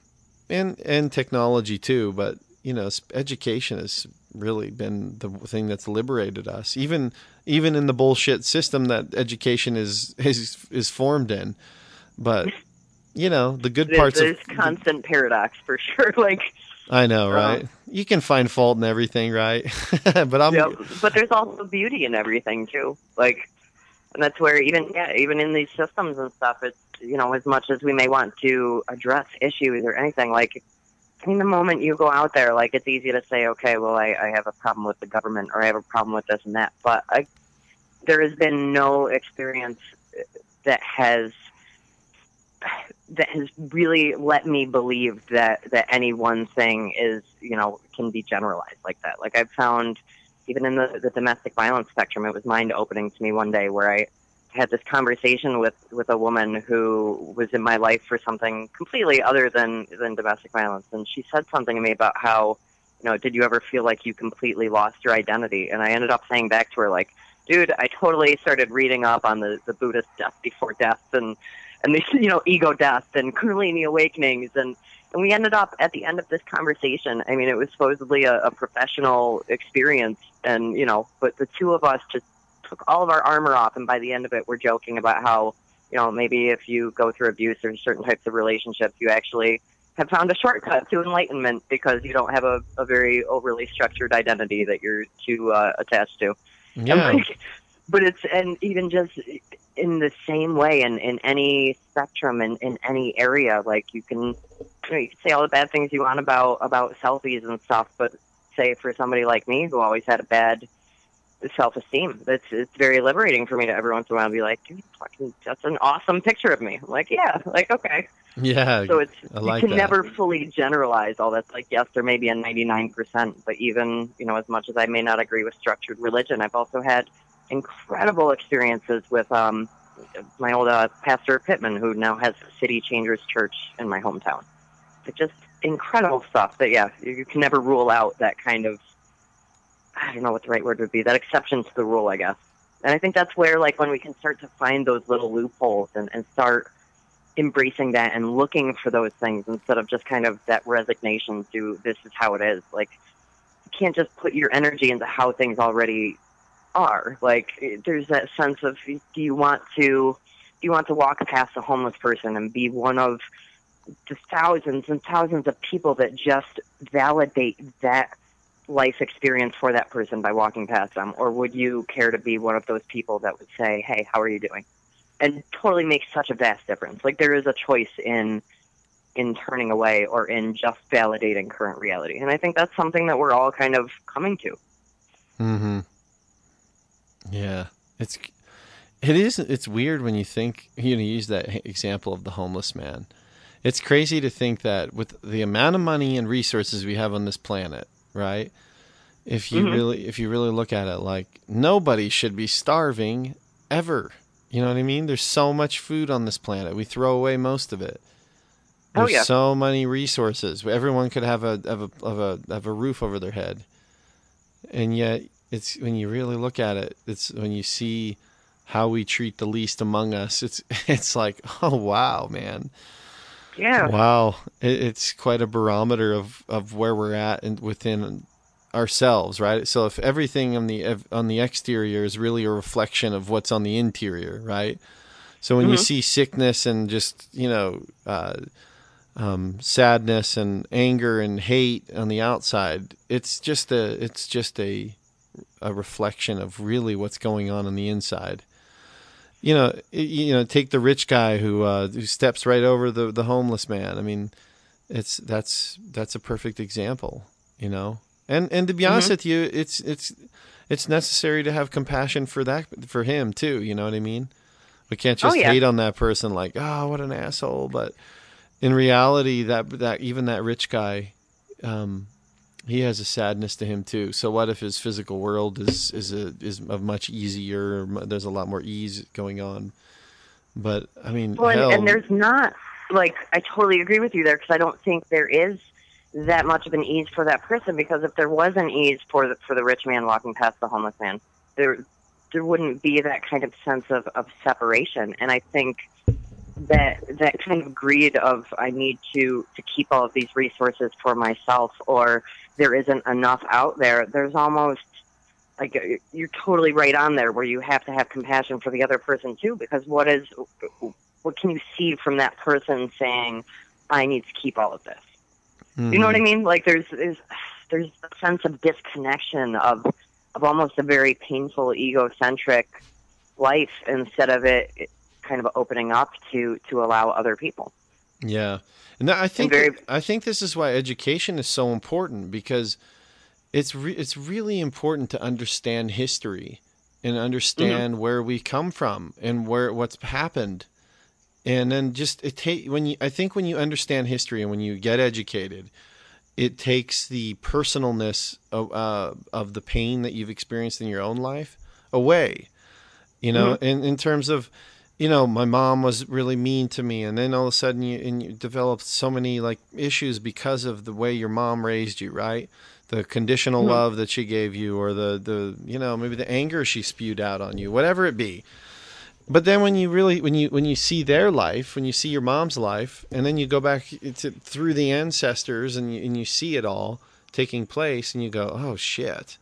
and and technology too but you know education has really been the thing that's liberated us even even in the bullshit system that education is is is formed in but you know the good There's, parts there's of constant paradox for sure. Like, I know Uh-huh. right you can find fault in everything right but I'm Yep. But there's also beauty in everything too. Like, and that's where even yeah, even in these systems and stuff, it's you know as much as we may want to address issues or anything, like. I mean, the moment you go out there, like it's easy to say, okay, well, I, I have a problem with the government or I have a problem with this and that, but I, there has been no experience that has that has really let me believe that that any one thing is you know can be generalized like that. Like I've found even in the, the domestic violence spectrum, it was mind opening to me one day where I had this conversation with with a woman who was in my life for something completely other than than domestic violence, and she said something to me about how you know did you ever feel like you completely lost your identity? And I ended up saying back to her like. Dude, I totally started reading up on the, the Buddhist death before death and and the you know ego death and kundalini awakenings and and we ended up at the end of this conversation i mean it was supposedly a, a professional experience and you know but the two of us just took all of our armor off and by the end of it we're joking about how you know maybe if you go through abuse or certain types of relationships you actually have found a shortcut to enlightenment because you don't have a, a very overly structured identity that you're too uh, attached to. Yeah. like, but it's and even just in the same way in, in any spectrum in, in any area, like you can you, can say all the bad things you want about about selfies and stuff, but say for somebody like me who always had a bad self esteem, it's it's very liberating for me to every once in a while be like, fucking that's an awesome picture of me. I'm like, yeah, like okay. yeah So it's I like you can that. never fully generalize all that's like yes there may be a 99% but even you know as much as i may not agree with structured religion i've also had incredible experiences with um my old uh, pastor pittman who now has city changers church in my hometown just incredible stuff that yeah you, you can never rule out that kind of i don't know what the right word would be that exception to the rule i guess and i think that's where like when we can start to find those little loopholes and, and start embracing that and looking for those things instead of just kind of that resignation to this is how it is. Like you can't just put your energy into how things already are. Like there's that sense of do you want to do you want to walk past a homeless person and be one of the thousands and thousands of people that just validate that life experience for that person by walking past them or would you care to be one of those people that would say hey how are you doing and totally makes such a vast difference. Like there is a choice in in turning away or in just validating current reality. And I think that's something that we're all kind of coming to. Mm-hmm. Yeah, it's it is it's weird when you think you know use that example of the homeless man. It's crazy to think that with the amount of money and resources we have on this planet, right? If you Mhm. really if you really look at it, like nobody should be starving ever. You know what I mean? There's so much food on this planet. We throw away most of it. Oh, There's yeah. so many resources. Everyone could have a have a have a have a roof over their head. And yet it's when you really look at it, it's when you see how we treat the least among us, it's it's like, oh wow, man. Yeah. Wow. It's quite a barometer of, of where we're at and within ourselves, right? So if everything on the on the exterior is really a reflection of what's on the interior, right? So when you Mhm. see sickness and just you know uh, um, sadness and anger and hate on the outside, it's just a it's just a a reflection of really what's going on on the inside. You know, you know, take the rich guy who uh, who steps right over the the homeless man. I mean, it's that's that's a perfect example, you know. And and to be honest Mm-hmm. with you, it's it's it's necessary to have compassion for that for him too. You know what I mean? We can't just Oh, yeah. hate on that person like, oh, what an asshole. But in reality, that that even that rich guy, um, he has a sadness to him too. So what if his physical world is is a, is a much easier? There's a lot more ease going on. But I mean, Well, and, hell, and there's not like I totally agree with you there because I don't think there is that much of an ease for that person because if there was an ease for the for the rich man walking past the homeless man, there there wouldn't be that kind of sense of, of separation. And I think that that kind of greed of I need to to keep all of these resources for myself or there isn't enough out there. There's almost like uh, you're totally right on there where you have to have compassion for the other person too because what is what can you see from that person saying I need to keep all of this? You know what I mean? Like there's there's there's a sense of disconnection of of almost a very painful egocentric life instead of it, it kind of opening up to to allow other people. Yeah, and that- I think very- that- I think this is why education is so important because it's re- it's really important to understand history and understand where we come from and where what's happened, and then just it take when you I think when you understand history and when you get educated, it takes the personalness of uh, of the pain that you've experienced in your own life away you know in, in terms of you know my mom was really mean to me and then all of a sudden you, and you developed so many like issues because of the way your mom raised you right? The conditional mm-hmm. love that she gave you or the the you know maybe the anger she spewed out on you whatever it be. But then when you really when you when you see their life when you see your mom's life and then you go back to, through the ancestors and you, and you see it all taking place and you go oh shit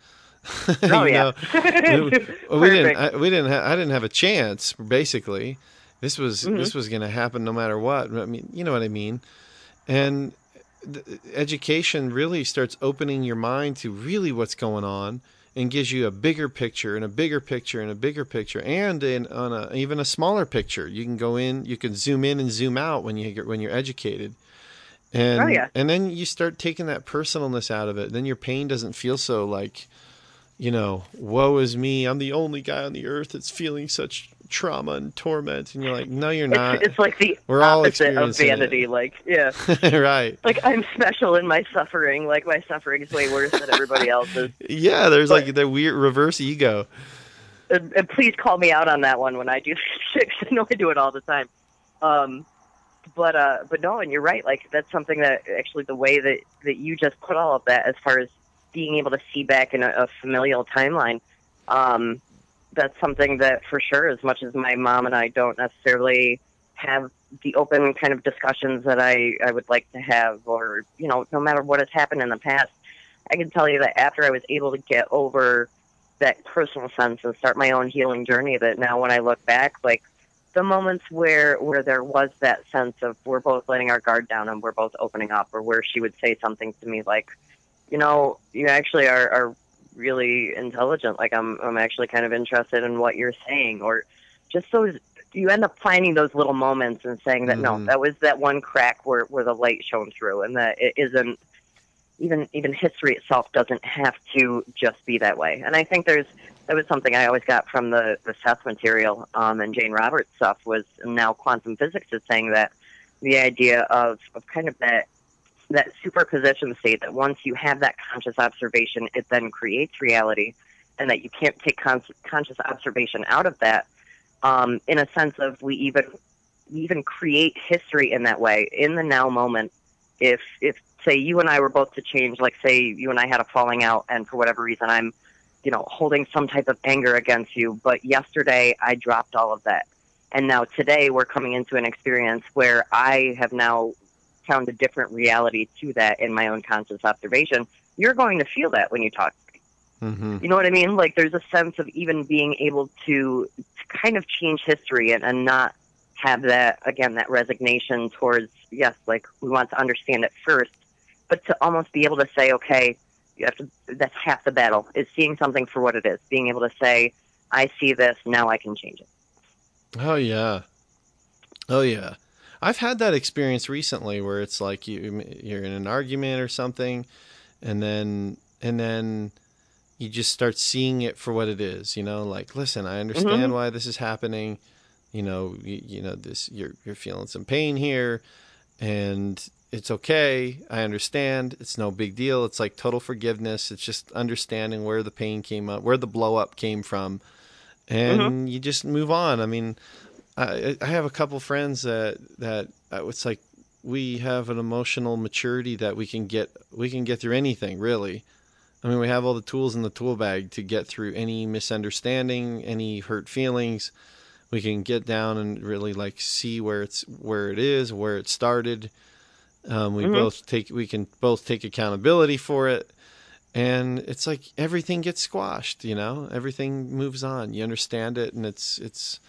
Oh, yeah. we, we didn't I, we didn't ha- I didn't have a chance basically this was Mm-hmm. this was going to happen no matter what I mean you know what I mean and education really starts opening your mind to really what's going on and gives you a bigger picture and a bigger picture and a bigger picture and in on a even a smaller picture you can go in you can zoom in and zoom out when you get when you're educated and Oh, yeah. and then you start taking that personalness out of it then your pain doesn't feel so like you know woe is me i'm the only guy on the earth that's feeling such trauma and torment and you're like no you're not It's, it's like the We're all opposite of experiencing it. vanity. Like, yeah, right like I'm special in my suffering. Like my suffering is way worse than everybody else's. yeah there's But- like the weird reverse ego and, and please call me out on that one when I do shit. 'cause I know I do it all the time. Um, but uh, but no, and you're right. Like that's something that actually the way that that you just put all of that as far as being able to see back in a, a familial timeline. Um, that's something that for sure, as much as my mom and I don't necessarily have the open kind of discussions that I, I would like to have, or, you know, no matter what has happened in the past, I can tell you that after I was able to get over that personal sense and start my own healing journey, that now when I look back, like the moments where, where there was that sense of we're both letting our guard down and we're both opening up, or where she would say something to me like, you know, you actually are, are really intelligent. Like I'm, I'm actually kind of interested in what you're saying, or just those. You end up finding those little moments and saying that no, Mhm. that was that one crack where where the light shone through, and that it isn't even even history itself doesn't have to just be that way. And I think there's that was something I always got from the the Seth material um, and Jane Roberts stuff was and now quantum physics is saying that the idea of of kind of that that superposition state that once you have that conscious observation, it then creates reality, and that you can't take con- conscious observation out of that. Um, in a sense of we even we even create history in that way in the now moment. If if say you and I were both to change, like say you and I had a falling out, and for whatever reason I'm, you know, holding some type of anger against you, but yesterday I dropped all of that, and now today we're coming into an experience where I have now found a different reality to that in my own conscious observation. You're going to feel that when you talk. hmm You know what I mean? Like there's a sense of even being able to, to kind of change history and, and not have that again that resignation towards yes, like we want to understand it first, but to almost be able to say, okay, you have to. That's half the battle is seeing something for what it is. Being able to say, I see this now, I can change it. Oh yeah. Oh yeah. I've had that experience recently where it's like you you're in an argument or something and then and then you just start seeing it for what it is, you know, like listen, I understand Mhm. why this is happening. You know, you, you know this you're you're feeling some pain here and it's okay. I understand. It's no big deal. It's like total forgiveness. It's just understanding where the pain came up, where the blow up came from and you just move on. I mean, I, I have a couple friends that that uh, it's like we have an emotional maturity that we can get we can get through anything really. I mean, we have all the tools in the tool bag to get through any misunderstanding, any hurt feelings. We can get down and really like see where it's where it is, where it started. Um, we Mhm. both take we can both take accountability for it and it's like everything gets squashed you know everything moves on you understand it and it's it's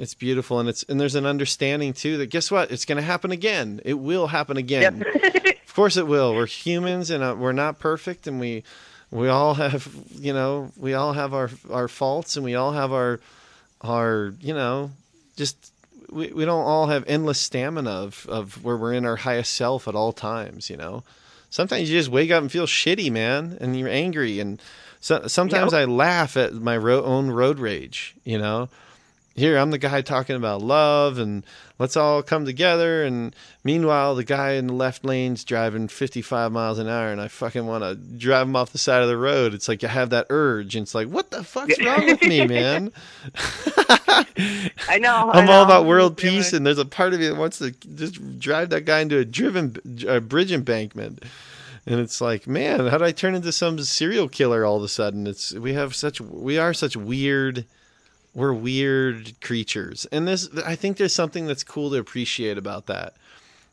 it's beautiful and it's and there's an understanding too that guess what? It's going to happen again. It will happen again. Yep. of course it will. We're humans and uh, we're not perfect and we we all have you know we all have our our faults and we all have our our you know just we, we don't all have endless stamina of, of where we're in our highest self at all times you know? Sometimes you just wake up and feel shitty man and you're angry and so, sometimes Yep. i laugh at my ro- own road rage you know here i'm the guy talking about love and let's all come together and meanwhile the guy in the left lane's driving 55 miles an hour and i fucking want to drive him off the side of the road it's like you have that urge and it's like what the fuck's wrong with me man I know. I I'm all about world peace, and there's a part of me that wants to just drive that guy into a driven a bridge embankment. And it's like, man, how did I turn into some serial killer all of a sudden? It's we have such we are such weird we're weird creatures. And this I think there's something that's cool to appreciate about that.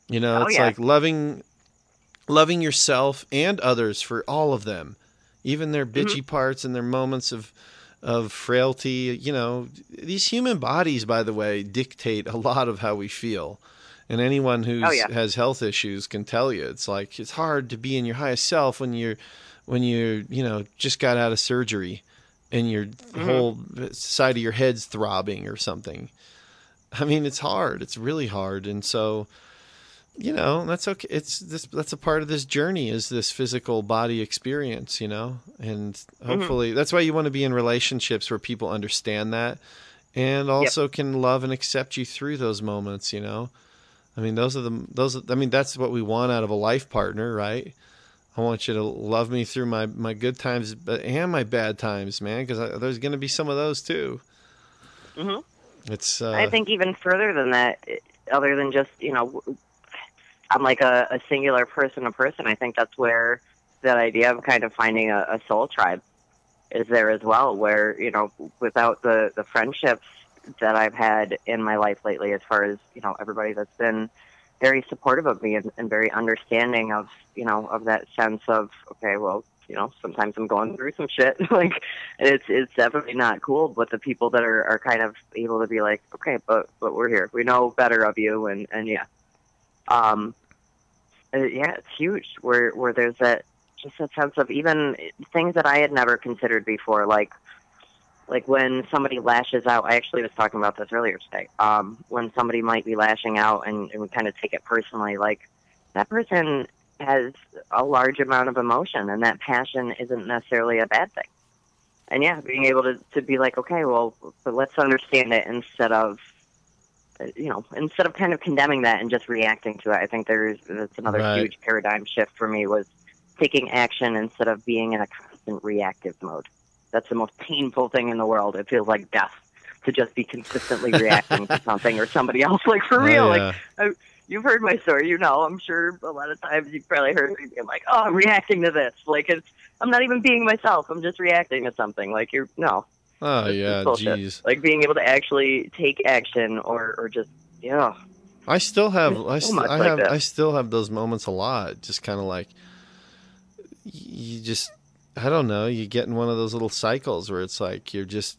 You know, Oh, it's yeah. like loving loving yourself and others for all of them. Even their Mm-hmm. bitchy parts and their moments of of frailty, you know, these human bodies by the way dictate a lot of how we feel. And anyone who Oh, yeah. has health issues can tell you it's like it's hard to be in your highest self when you're when you're, you know, just got out of surgery and your Mm-hmm. whole side of your head's throbbing or something. I mean, it's hard. It's really hard. And so, you know, that's okay. It's this that's a part of this journey is this physical body experience, you know? And hopefully that's why you want to be in relationships where people understand that and also can love and accept you through those moments, you know? I mean, those are the those I mean, that's what we want out of a life partner, right? I want you to love me through my my good times but and my bad times, man, because there's going to be some of those too. Mhm. It's uh, I think even further than that, other than just you know, I'm like a, a singular person to person. I think that's where that idea of kind of finding a, a soul tribe is there as well. Where you know, without the the friendships that I've had in my life lately, as far as you know, everybody that's been very supportive of me and, and very understanding of you know of that sense of okay, well, you know, sometimes I'm going through some shit. like it's it's definitely not cool. But the people that are, are kind of able to be like, okay, but but we're here. We know better of you, and and yeah, um, uh, yeah, it's huge. Where where there's that just that sense of even things that I had never considered before, like like when somebody lashes out. I actually was talking about this earlier today. Um, when somebody might be lashing out, and, and we kind of take it personally, like that person has a large amount of emotion, and that passion isn't necessarily a bad thing. And yeah, being able to to be like, okay, well, but let's understand it instead of, uh, you know, instead of kind of condemning that and just reacting to it. I think there's that's another Right. huge paradigm shift for me was taking action instead of being in a constant reactive mode. That's the most painful thing in the world. It feels like death to just be consistently reacting to something or somebody else. Like for oh, real, yeah. like you've heard my story, you know. I'm sure a lot of times you've probably heard me being like, "Oh, I'm reacting to this." Like it's, I'm not even being myself. I'm just reacting to something. Like you're no, oh yeah, jeez. like being able to actually take action or or just yeah. I still have There's I, so st- I like have that. I still have those moments a lot. Just kind of like you just I don't know. You get in one of those little cycles where it's like you're just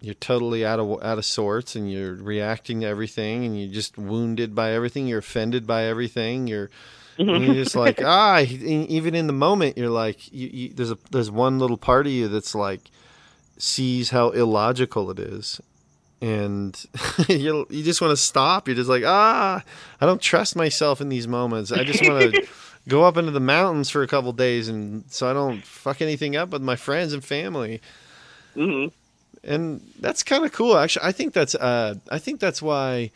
you're totally out of out of sorts and you're reacting to everything and you're just wounded by everything. You're offended by everything. You're you're just like ah. e- Even in the moment, you're like you, you, there's a there's one little part of you that's like sees how illogical it is and you you just want to stop. You're just like, ah, I don't trust myself in these moments. I just want to go up into the mountains for a couple days, and so I don't fuck anything up with my friends and family. hmm And that's kind of cool, actually. I think that's uh, I think that's why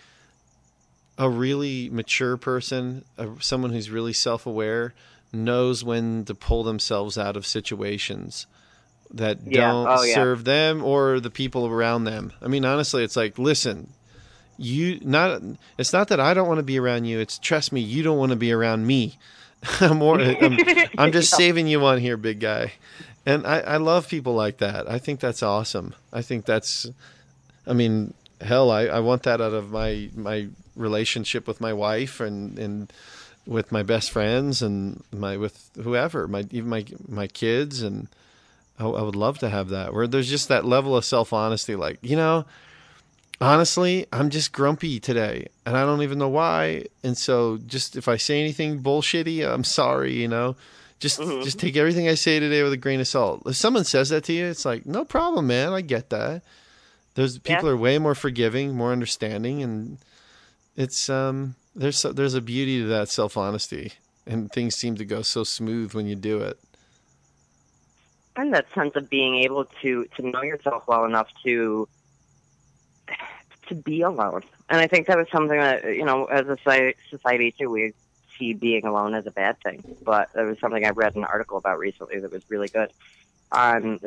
a really mature person, uh, someone who's really self aware, knows when to pull themselves out of situations that Yeah. don't Oh, yeah. serve them or the people around them. I mean, honestly, it's like, listen, you not. It's not that I don't want to be around you. It's trust me, you don't want to be around me. I'm more. I'm, I'm just saving you on here, big guy. And I, I love people like that. I think that's awesome. I think that's. I mean, hell, I, I want that out of my my relationship with my wife and and with my best friends and my with whoever my even my my kids and I, I would love to have that where there's just that level of self honesty like you know honestly I'm just grumpy today and I don't even know why and so just if I say anything bullshitty I'm sorry you know just Mhm. just take everything I say today with a grain of salt if someone says that to you it's like no problem man I get that Those people Yeah. are way more forgiving more understanding and it's um there's there's a beauty to that self honesty and things seem to go so smooth when you do it and that sense of being able to to know yourself well enough to to be alone. And I think that was something that you know, as a society too, we see being alone as a bad thing. But it was something I read an article about recently that was really good. On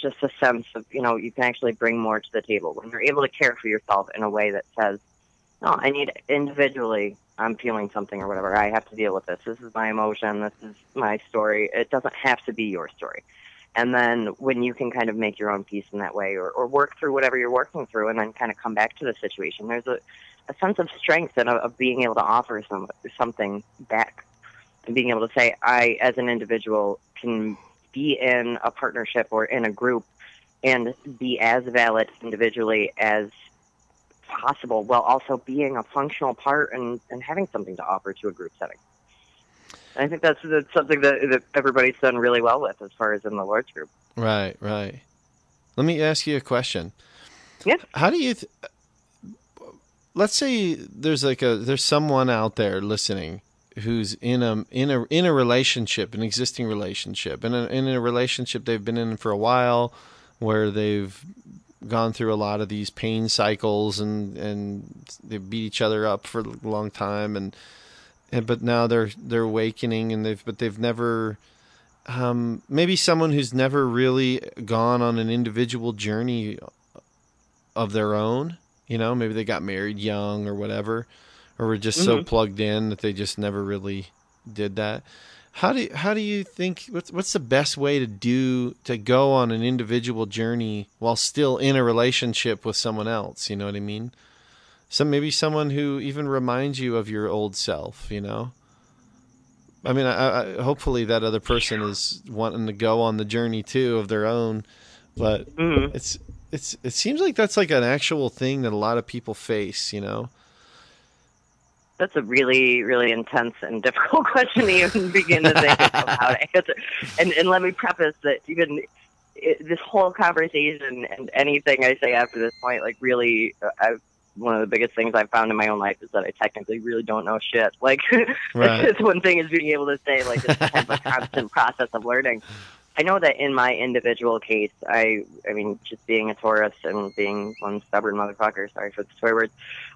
just a sense of you know you can actually bring more to the table when you're able to care for yourself in a way that says, no, I need individually. I'm feeling something or whatever. I have to deal with this. This is my emotion. This is my story. It doesn't have to be your story. And then when you can kind of make your own peace in that way or, or work through whatever you're working through and then kind of come back to the situation, there's a, a sense of strength and of, being able to offer some, something back and being able to say, I, as an individual, can be in a partnership or in a group and be as valid individually as possible while also being a functional part and, and having something to offer to a group setting. And I think that's, that's something that, that everybody's done really well with as far as in the Lord's group. right right let me ask you a question Yeah. how do you th- let's say there's like a there's someone out there listening who's in a in a in a relationship an existing relationship and in a relationship they've been in for a while where they've gone through a lot of these pain cycles and and they beat each other up for a long time and and but now they're they're awakening and they've but they've never um, maybe someone who's never really gone on an individual journey of their own you know maybe they got married young or whatever or were just so Mhm. plugged in that they just never really did that. How do you, how do you think what's what's the best way to do to go on an individual journey while still in a relationship with someone else? You know what i mean some maybe someone who even reminds you of your old self you know i mean I, I hopefully that other person is wanting to go on the journey too of their own but hmm it's it's it seems like that's like an actual thing that a lot of people face you know That's a really, really intense and difficult question to even begin to think about. how to answer. And, and let me preface that even it, this whole conversation and anything I say after this point, like really, uh, I've, one of the biggest things I've found in my own life is that I technically really don't know shit. Like, Right. that's one thing is being able to say, like, it's kind of a constant process of learning. I know that in my individual case, I, I mean, just being a Taurus and being one stubborn motherfucker, sorry for the swear words,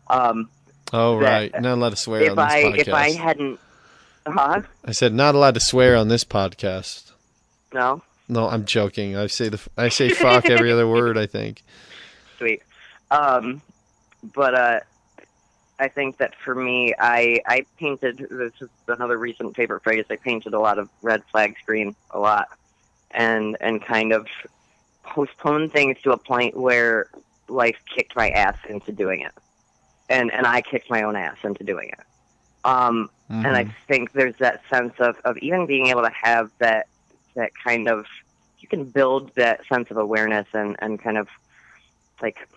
um, oh right not allowed to swear if on this I podcast if I hadn't, huh? I said not allowed to swear on this podcast No, no i'm joking i say the i say fuck every other word i think sweet. Um, but uh, I think that for me, I I painted. This is another recent favorite phrase. I painted a lot of red flags green a lot, and and kind of postponed things to a point where life kicked my ass into doing it, and and I kicked my own ass into doing it. Um, and Mhm. I think there's that sense of, of even being able to have that that kind of you can build that sense of awareness and, and kind of like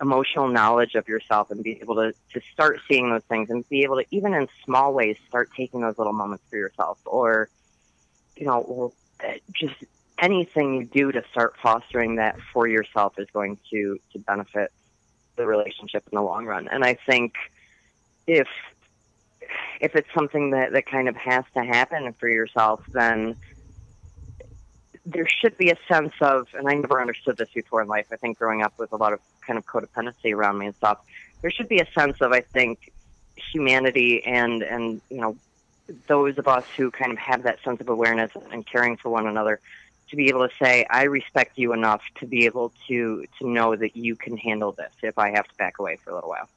emotional knowledge of yourself and be able to, to start seeing those things and be able to even in small ways start taking those little moments for yourself or you know uh, just anything you do to start fostering that for yourself is going to to benefit the relationship in the long run. And I think if if it's something that, that kind of has to happen for yourself, then there should be a sense of, and I never understood this before in life. I think growing up with a lot of kind of codependency around me and stuff, there should be a sense of, I think, humanity and and you know those of us who kind of have that sense of awareness and caring for one another to be able to say, I respect you enough to be able to to know that you can handle this if I have to back away for a little while,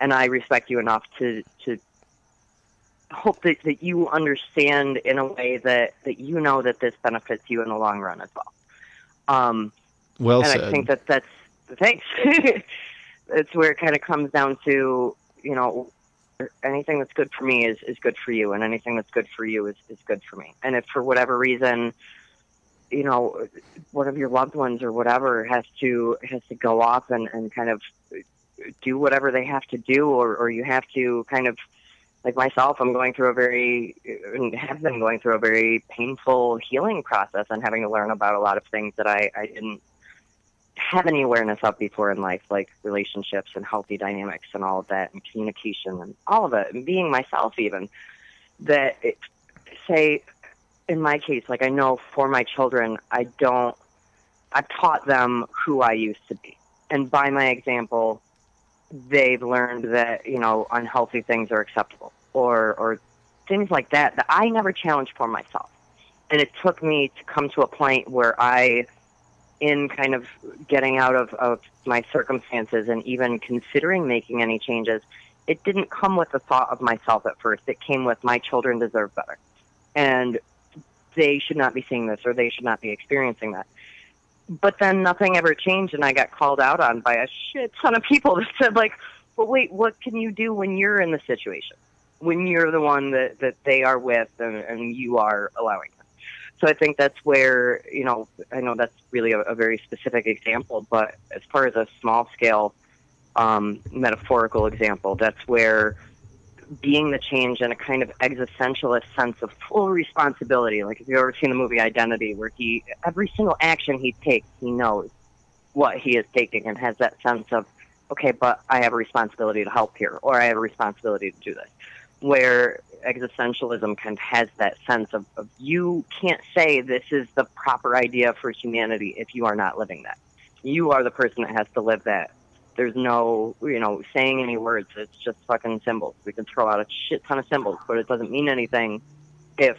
and I respect you enough to to hope that, that you understand in a way that, that you know that this benefits you in the long run as well. Um, well and said. I think that that's the thanks. it's where it kind of comes down to you know anything that's good for me is, is good for you, and anything that's good for you is, is good for me. And if for whatever reason, you know, one of your loved ones or whatever has to has to go off and, and kind of do whatever they have to do, or, or you have to kind of like myself, I'm going through a very have been going through a very painful healing process and having to learn about a lot of things that I, I didn't have any awareness of before in life, like relationships and healthy dynamics and all of that, and communication and all of it, and being myself even. That it, say, in my case, like I know for my children, I don't. I've taught them who I used to be, and by my example, they've learned that you know unhealthy things are acceptable, or or things like that that I never challenged for myself. And it took me to come to a point where I in kind of getting out of, of my circumstances and even considering making any changes, it didn't come with the thought of myself at first. It came with my children deserve better. And they should not be seeing this or they should not be experiencing that. But then nothing ever changed and I got called out on by a shit ton of people that said like, well wait, what can you do when you're in the situation? When you're the one that, that they are with and, and you are allowing them?" so I think that's where, you know, I know that's really a, a very specific example, but as far as a small scale um, metaphorical example, that's where being the change in a kind of existentialist sense of full responsibility. Like if you've ever seen the movie Identity, where he, every single action he takes, he knows what he is taking and has that sense of, okay, but I have a responsibility to help here, or I have a responsibility to do this. Where existentialism kind of has that sense of, of you can't say this is the proper idea for humanity if you are not living that. You are the person that has to live that. There's no, you know, saying any words. It's just fucking symbols. We can throw out a shit ton of symbols, but it doesn't mean anything if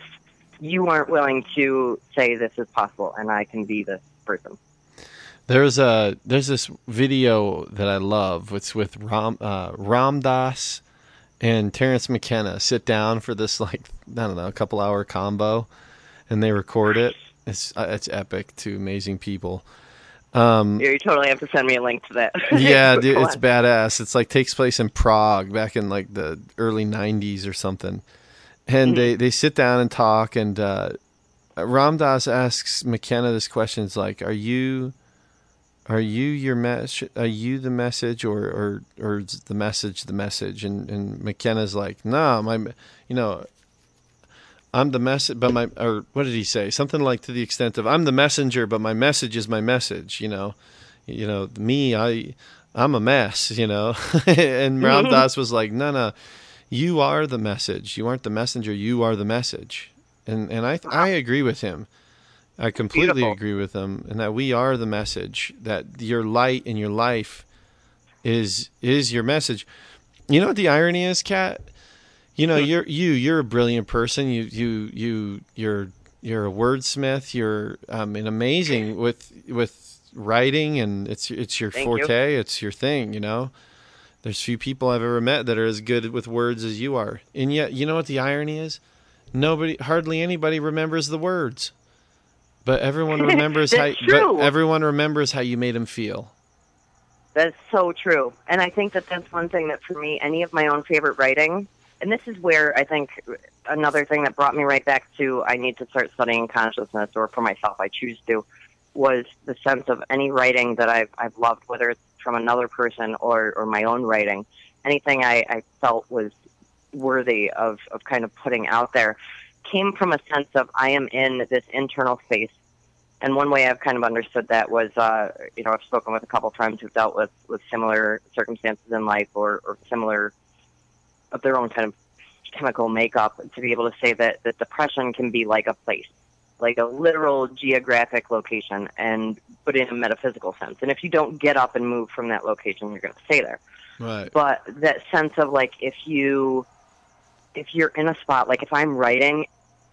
you aren't willing to say this is possible and I can be this person. There's a there's this video that I love. It's with Ram uh, Ram and Terence McKenna sit down for this like I don't know a couple hour combo, and they record it. It's uh, it's epic. Two amazing people. Um, yeah, you totally have to send me a link to that. yeah, dude, it's badass. It's like takes place in Prague back in like the early '90s or something, and mm-hmm. they they sit down and talk. And uh, Ram Dass asks McKenna this question: "Is like, are you?" are you your message? Are you the message, or or or the message the message? And and McKenna's like, no, nah, my, you know, I'm the message, but my or what did he say? Something like to the extent of I'm the messenger, but my message is my message. You know, you know me, I I'm a mess. You know, and Ram mm-hmm. Dass was like, no, no, you are the message. You aren't the messenger. You are the message. And and I I agree with him. I completely Beautiful. agree with them, and that we are the message. That your light in your life is is your message. You know what the irony is, Kat? You know, you're you you're a brilliant person. You you you you're you're a wordsmith. You're um, an amazing with with writing, and it's it's your Thank forte. You. It's your thing. You know, there's few people I've ever met that are as good with words as you are. And yet, you know what the irony is? Nobody, hardly anybody remembers the words. But everyone remembers how. True. But everyone remembers how you made them feel. That's so true, and I think that that's one thing that for me, any of my own favorite writing, and this is where I think another thing that brought me right back to I need to start studying consciousness, or for myself, I choose to, was the sense of any writing that I've I've loved, whether it's from another person or or my own writing, anything I, I felt was worthy of of kind of putting out there came from a sense of I am in this internal space. And one way I've kind of understood that was, uh, you know, I've spoken with a couple of friends who've dealt with, with similar circumstances in life or, or similar of their own kind of chemical makeup to be able to say that, that depression can be like a place, like a literal geographic location and but in a metaphysical sense. And if you don't get up and move from that location, you're going to stay there. Right. But that sense of like if you if you're in a spot like if I'm writing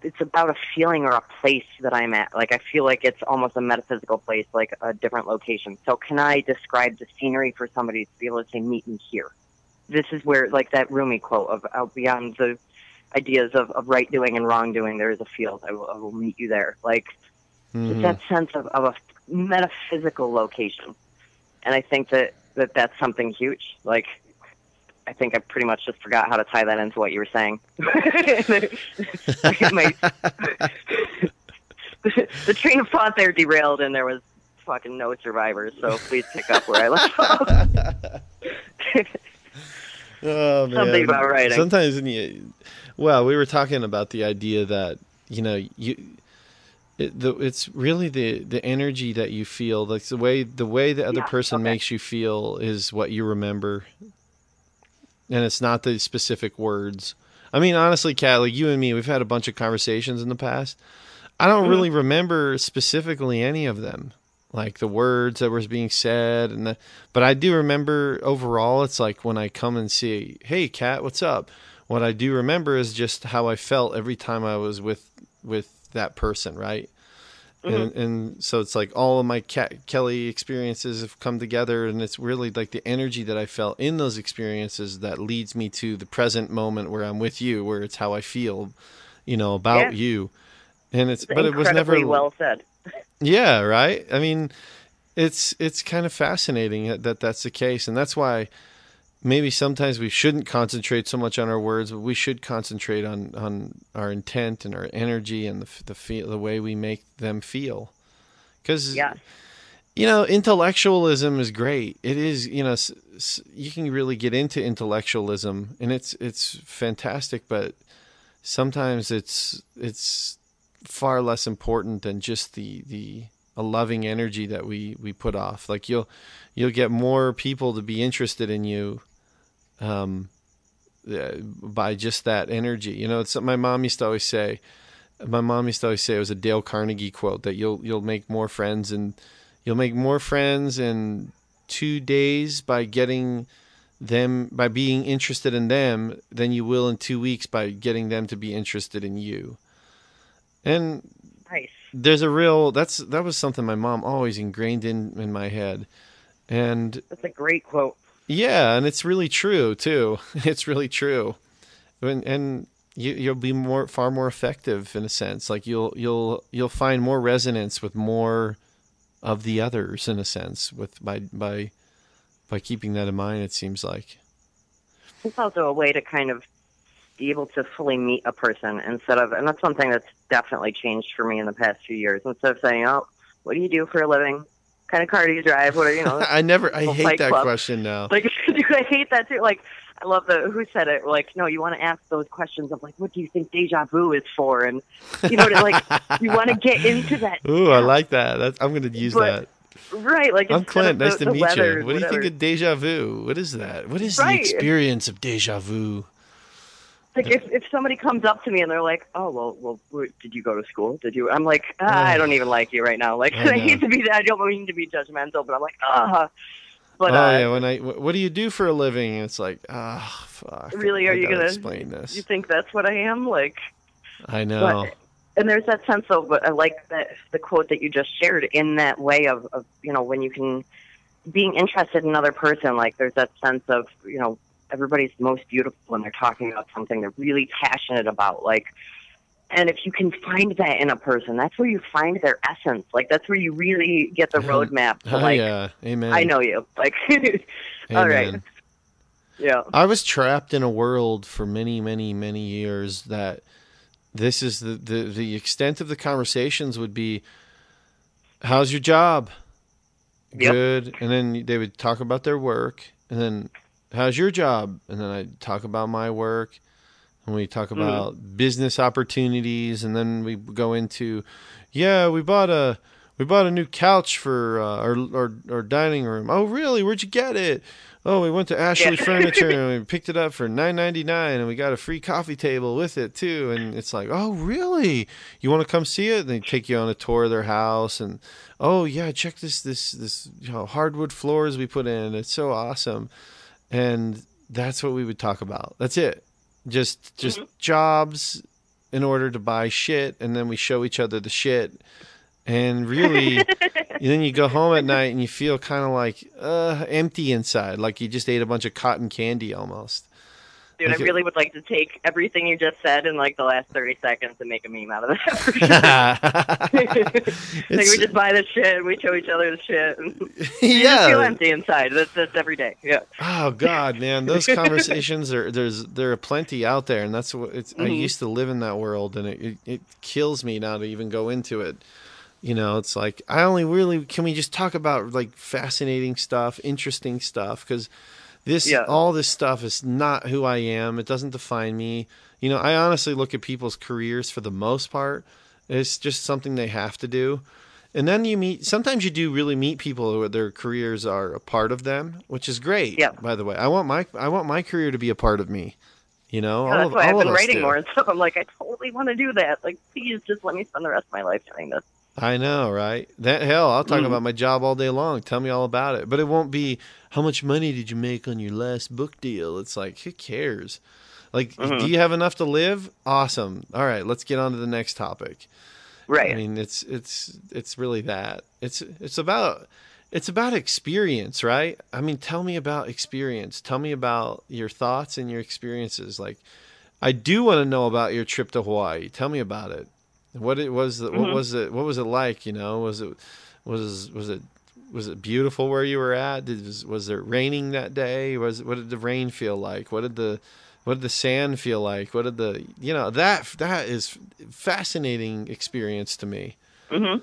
it's about a feeling or a place that I'm at. Like I feel like it's almost a metaphysical place, like a different location. So can I describe the scenery for somebody to be able to say, "Meet me here"? This is where, like that Rumi quote of "Out beyond the ideas of, of right doing and wrong doing, there is a field. I will, I will meet you there." Like Mhm. that sense of, of a metaphysical location, and I think that, that that's something huge. Like I think I pretty much just forgot how to tie that into what you were saying. My- the train of thought there derailed, and there was fucking no survivors. So please pick up where I left off. Oh man. Something about writing. Sometimes when you, well, we were talking about the idea that you know you, it, the, it's really the the energy that you feel, like the way the way the other Yeah, person okay. makes you feel is what you remember, and it's not the specific words. I mean, honestly, Kat, like you and me, we've had a bunch of conversations in the past. I don't Mhm. really remember specifically any of them, like the words that was being said, and the, but I do remember overall. It's like when I come and see, hey, Kat, what's up? What I do remember is just how I felt every time I was with with that person, right? Mm-hmm. And and so it's like all of my Kat, Kelly experiences have come together, and it's really like the energy that I felt in those experiences that leads me to the present moment where I'm with you, where it's how I feel, you know, about Yeah. you. And it's, It's but it was never well said. Yeah, right. I mean, it's it's kind of fascinating that, that that's the case, and that's why maybe sometimes we shouldn't concentrate so much on our words, but we should concentrate on on our intent and our energy and the the feel the way we make them feel. Because Yeah. you know, intellectualism is great. It is, you know, s- s- you can really get into intellectualism, and it's it's fantastic. But sometimes it's it's far less important than just the the a loving energy that we we put off. Like you'll you'll get more people to be interested in you, um, uh, by just that energy. You know, it's my mom used to always say. My mom used to always say it was a Dale Carnegie quote that you'll you'll make more friends and you'll make more friends in two days by getting them by being interested in them than you will in two weeks by getting them to be interested in you. And Nice. there's a real that's that was something my mom always ingrained in in my head. And That's a great quote. yeah, and it's really true too. It's really true, and and you, you'll be more far more effective in a sense. Like you'll you'll you'll find more resonance with more of the others in a sense with by by by keeping that in mind. It seems like It's also a way to kind of be able to fully meet a person instead of, and that's one thing that's definitely changed for me in the past few years. Instead of saying, "Oh, what do you do for a living? What kind of car do you drive? What are you know?" I never I hate that Club. question now. like, dude, I hate that too. Like, I love the who said it. Like, no, you want to ask those questions of like, what do you think deja vu is for? And you know, like, you want to get into that. Ooh, I like that. That's, I'm going to use But that. Right, like I'm Clint. the- Nice to meet weather, you. What do you think of deja vu? What is that? What is Right. the experience of deja vu? Like if, if somebody comes up to me and they're like, "Oh well, well, where- did you go to school? Did you?" I'm like, ah, "I don't even like you right now." Like I I, hate to be that. I don't mean to be judgmental, but I'm like, ah. But oh uh, yeah, when I what do you do for a living? And it's like ah, fuck. Really, are I you gonna- explain this? you think that's what I am? Like, I know. and there's that sense of, but I like that the quote that you just shared in that way of, of you know, when you can being interested in another person. Like, there's that sense of, you know, everybody's most beautiful when they're talking about something they're really passionate about. Like, and if you can find that in a person, that's where you find their essence. Like, that's where you really get the roadmap to oh like, yeah, amen. I know you. Like, all right. Yeah, I was trapped in a world for many, many, many years that this is the, the, the extent of the conversations would be, how's your job? Yep. Good. And then they would talk about their work. And then, how's your job? And then I'd talk about my work. And we talk Mm-hmm. about business opportunities. And then we go into, yeah, we bought a, we bought a new couch for uh, our, our our dining room. Oh, really? Where'd you get it? Oh, we went to Ashley Yeah. Furniture and we picked it up for nine ninety nine, and we got a free coffee table with it too. And it's like, oh, really? You want to come see it? And they take you on a tour of their house, and oh yeah, check this this this you know, hardwood floors we put in. It's so awesome, and that's what we would talk about. That's it. Just just jobs in order to buy shit, and then we show each other the shit. And really, then you go home at night and you feel kind of like uh, empty inside, like you just ate a bunch of cotton candy almost. Dude, I really would like to take everything you just said in like the last 30 seconds and make a meme out of that. like we just buy the shit and we show each other the shit. Just feel empty inside. That's, that's every day. Yeah. Oh God, man, those conversations are there's there are plenty out there, and that's what it's. I Mhm. used to live in that world, and it, it it kills me now to even go into it. You know, it's like I only really can we just talk about like fascinating stuff, interesting stuff, because this Yeah. all this stuff is not who I am. It doesn't define me. You know, I honestly look at people's careers for the most part. It's just something they have to do. And then you meet. Sometimes you do really meet people who their careers are a part of them, which is great. Yeah. By the way, I want my I want my career to be a part of me. You know, Yeah, all that's of, why I've been writing do. more and stuff. I'm like, I totally want to do that. Like, please just let me spend the rest of my life doing this. I know, right? That hell, I'll talk Mhm. about my job all day long. Tell me all about it. But it won't be how much money did you make on your last book deal? It's like who cares? Like, Mhm. do you have enough to live? Awesome. All right, let's get on to the next topic. Right. I mean, it's it's it's really that. It's it's about it's about experience, right? I mean, tell me about experience. Tell me about your thoughts and your experiences. Like, I do want to know about your trip to Hawaii. Tell me about it. What it was. What Mhm. was it? What was it like? You know, was it was was it was it beautiful where you were at? Did, was was it raining that day? Was what did the rain feel like? What did the what did the sand feel like? What did the you know that that is fascinating experience to me. hmm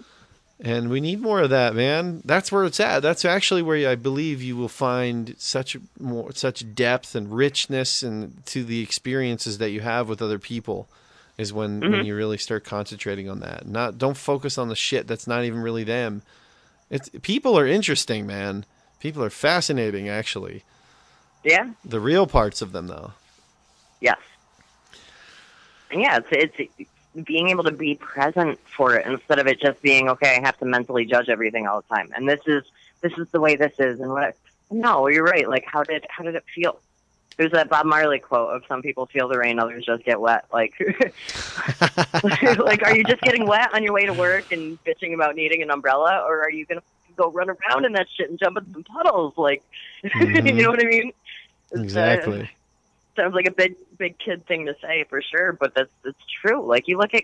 And we need more of that, man. That's where it's at. That's actually where I believe you will find such more such depth and richness and to the experiences that you have with other people is when when Mhm. you really start concentrating on that. Not don't focus on the shit that's not even really them. It's people are interesting, man. People are fascinating actually. Yeah. The real parts of them though. Yes. And yeah, it's it's being able to be present for it instead of it just being okay. I have to mentally judge everything all the time, and this is this is the way this is, and what. No, you're right. Like, how did how did it feel? There's that Bob Marley quote of "Some people feel the rain, others just get wet." Like, like, are you just getting wet on your way to work and bitching about needing an umbrella, or are you gonna go run around in that shit and jump in some puddles? Like, Mhm. you know what I mean? Uh, exactly. sounds like a big big kid thing to say for sure, but that's it's true. Like you look at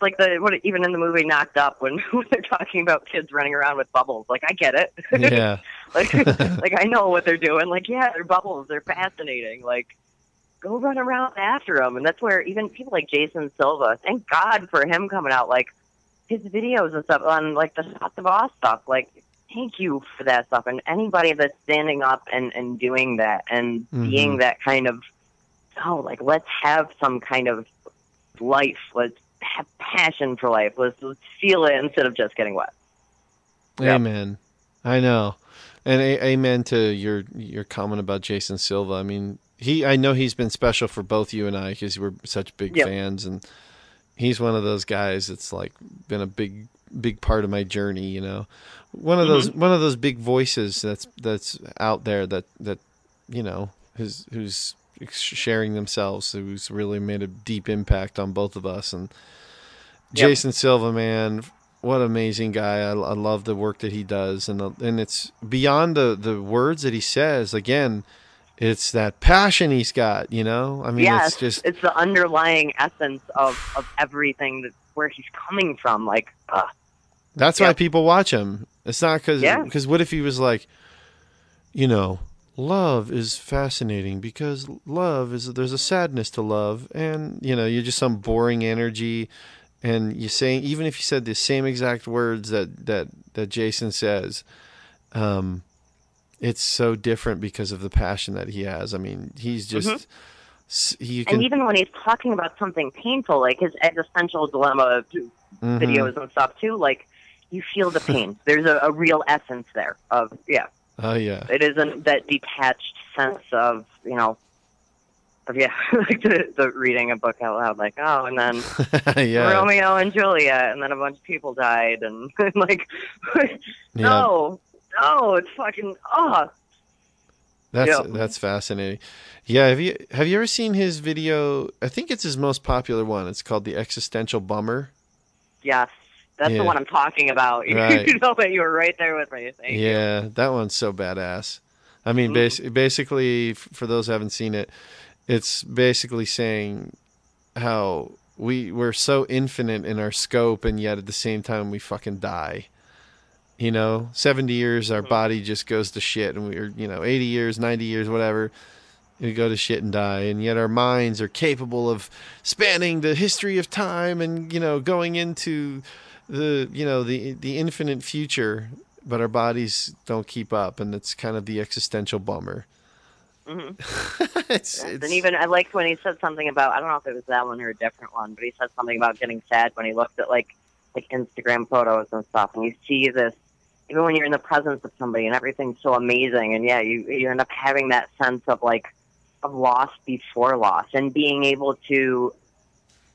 like the what even in the movie Knocked Up when, when they're talking about kids running around with bubbles. Like I get it. yeah. like like I know what they're doing. Like yeah, they're bubbles. They're fascinating. Like go run around after them, and that's where even people like Jason Silva. Thank God for him coming out. Like his videos and stuff on like the Shots of Awe stuff. Like thank you for that stuff, and anybody that's standing up and and doing that and Mhm. being that kind of oh like let's have some kind of life. Let's passion for life. Let's, let's feel it instead of just getting wet. Yep. Amen. I know, and a- amen to your your comment about Jason Silva. I mean, he I know he's been special for both you and I because we're such big Yep. fans, and he's one of those guys that's like been a big big part of my journey. You know, one of mm-hmm. those one of those big voices that's that's out there that that you know who's who's sharing themselves, who's really made a deep impact on both of us, and Yep. Jason Silva, man, what amazing guy! I, I love the work that he does, and the, and it's beyond the the words that he says. Again, it's that passion he's got. You know, I mean, yes, it's just it's the underlying essence of, of everything that where he's coming from. Like, uh, that's why people watch him. It's not because Yeah. because what if he was like, you know, love is fascinating because love is there's a sadness to love, and you know, you're just some boring energy. And you're saying even if you said the same exact words that that that Jason says, um, it's so different because of the passion that he has. I mean, he's just Mhm. s you and even when he's talking about something painful, like his existential dilemma mhm. videos and stuff too, like you feel the pain. There's a, a real essence there of yeah. Oh yeah. It isn't that detached sense of you know of yeah, like the, the reading a book out loud, like oh, and then yeah. Romeo and Juliet, and then a bunch of people died, and like no, no, it's fucking oh. That's Yeah. that's fascinating. Yeah, have you have you ever seen his video? I think it's his most popular one. It's called the Existential Bummer. Yes, that's Yeah. the one I'm talking about. Right. you know that you were right there with me. Thank you. Yeah, that one's so badass. I mean, bas- basically, for those who haven't seen it, it's basically saying how we we're so infinite in our scope, and yet at the same time we fucking die. You know, seventy years our Mhm. body just goes to shit, and we're you know eighty years, ninety years, whatever. We go to shit and die, and yet our minds are capable of spanning the history of time, and you know going into the you know the the infinite future but our bodies don't keep up, and it's kind of the existential bummer. hmm it's, Yes, it's and even I liked when he said something about I don't know if it was that one or a different one, but he said something about getting sad when he looked at like like Instagram photos and stuff, and you see this even when you're in the presence of somebody and everything's so amazing, and yeah, you you end up having that sense of like of loss before loss, and being able to.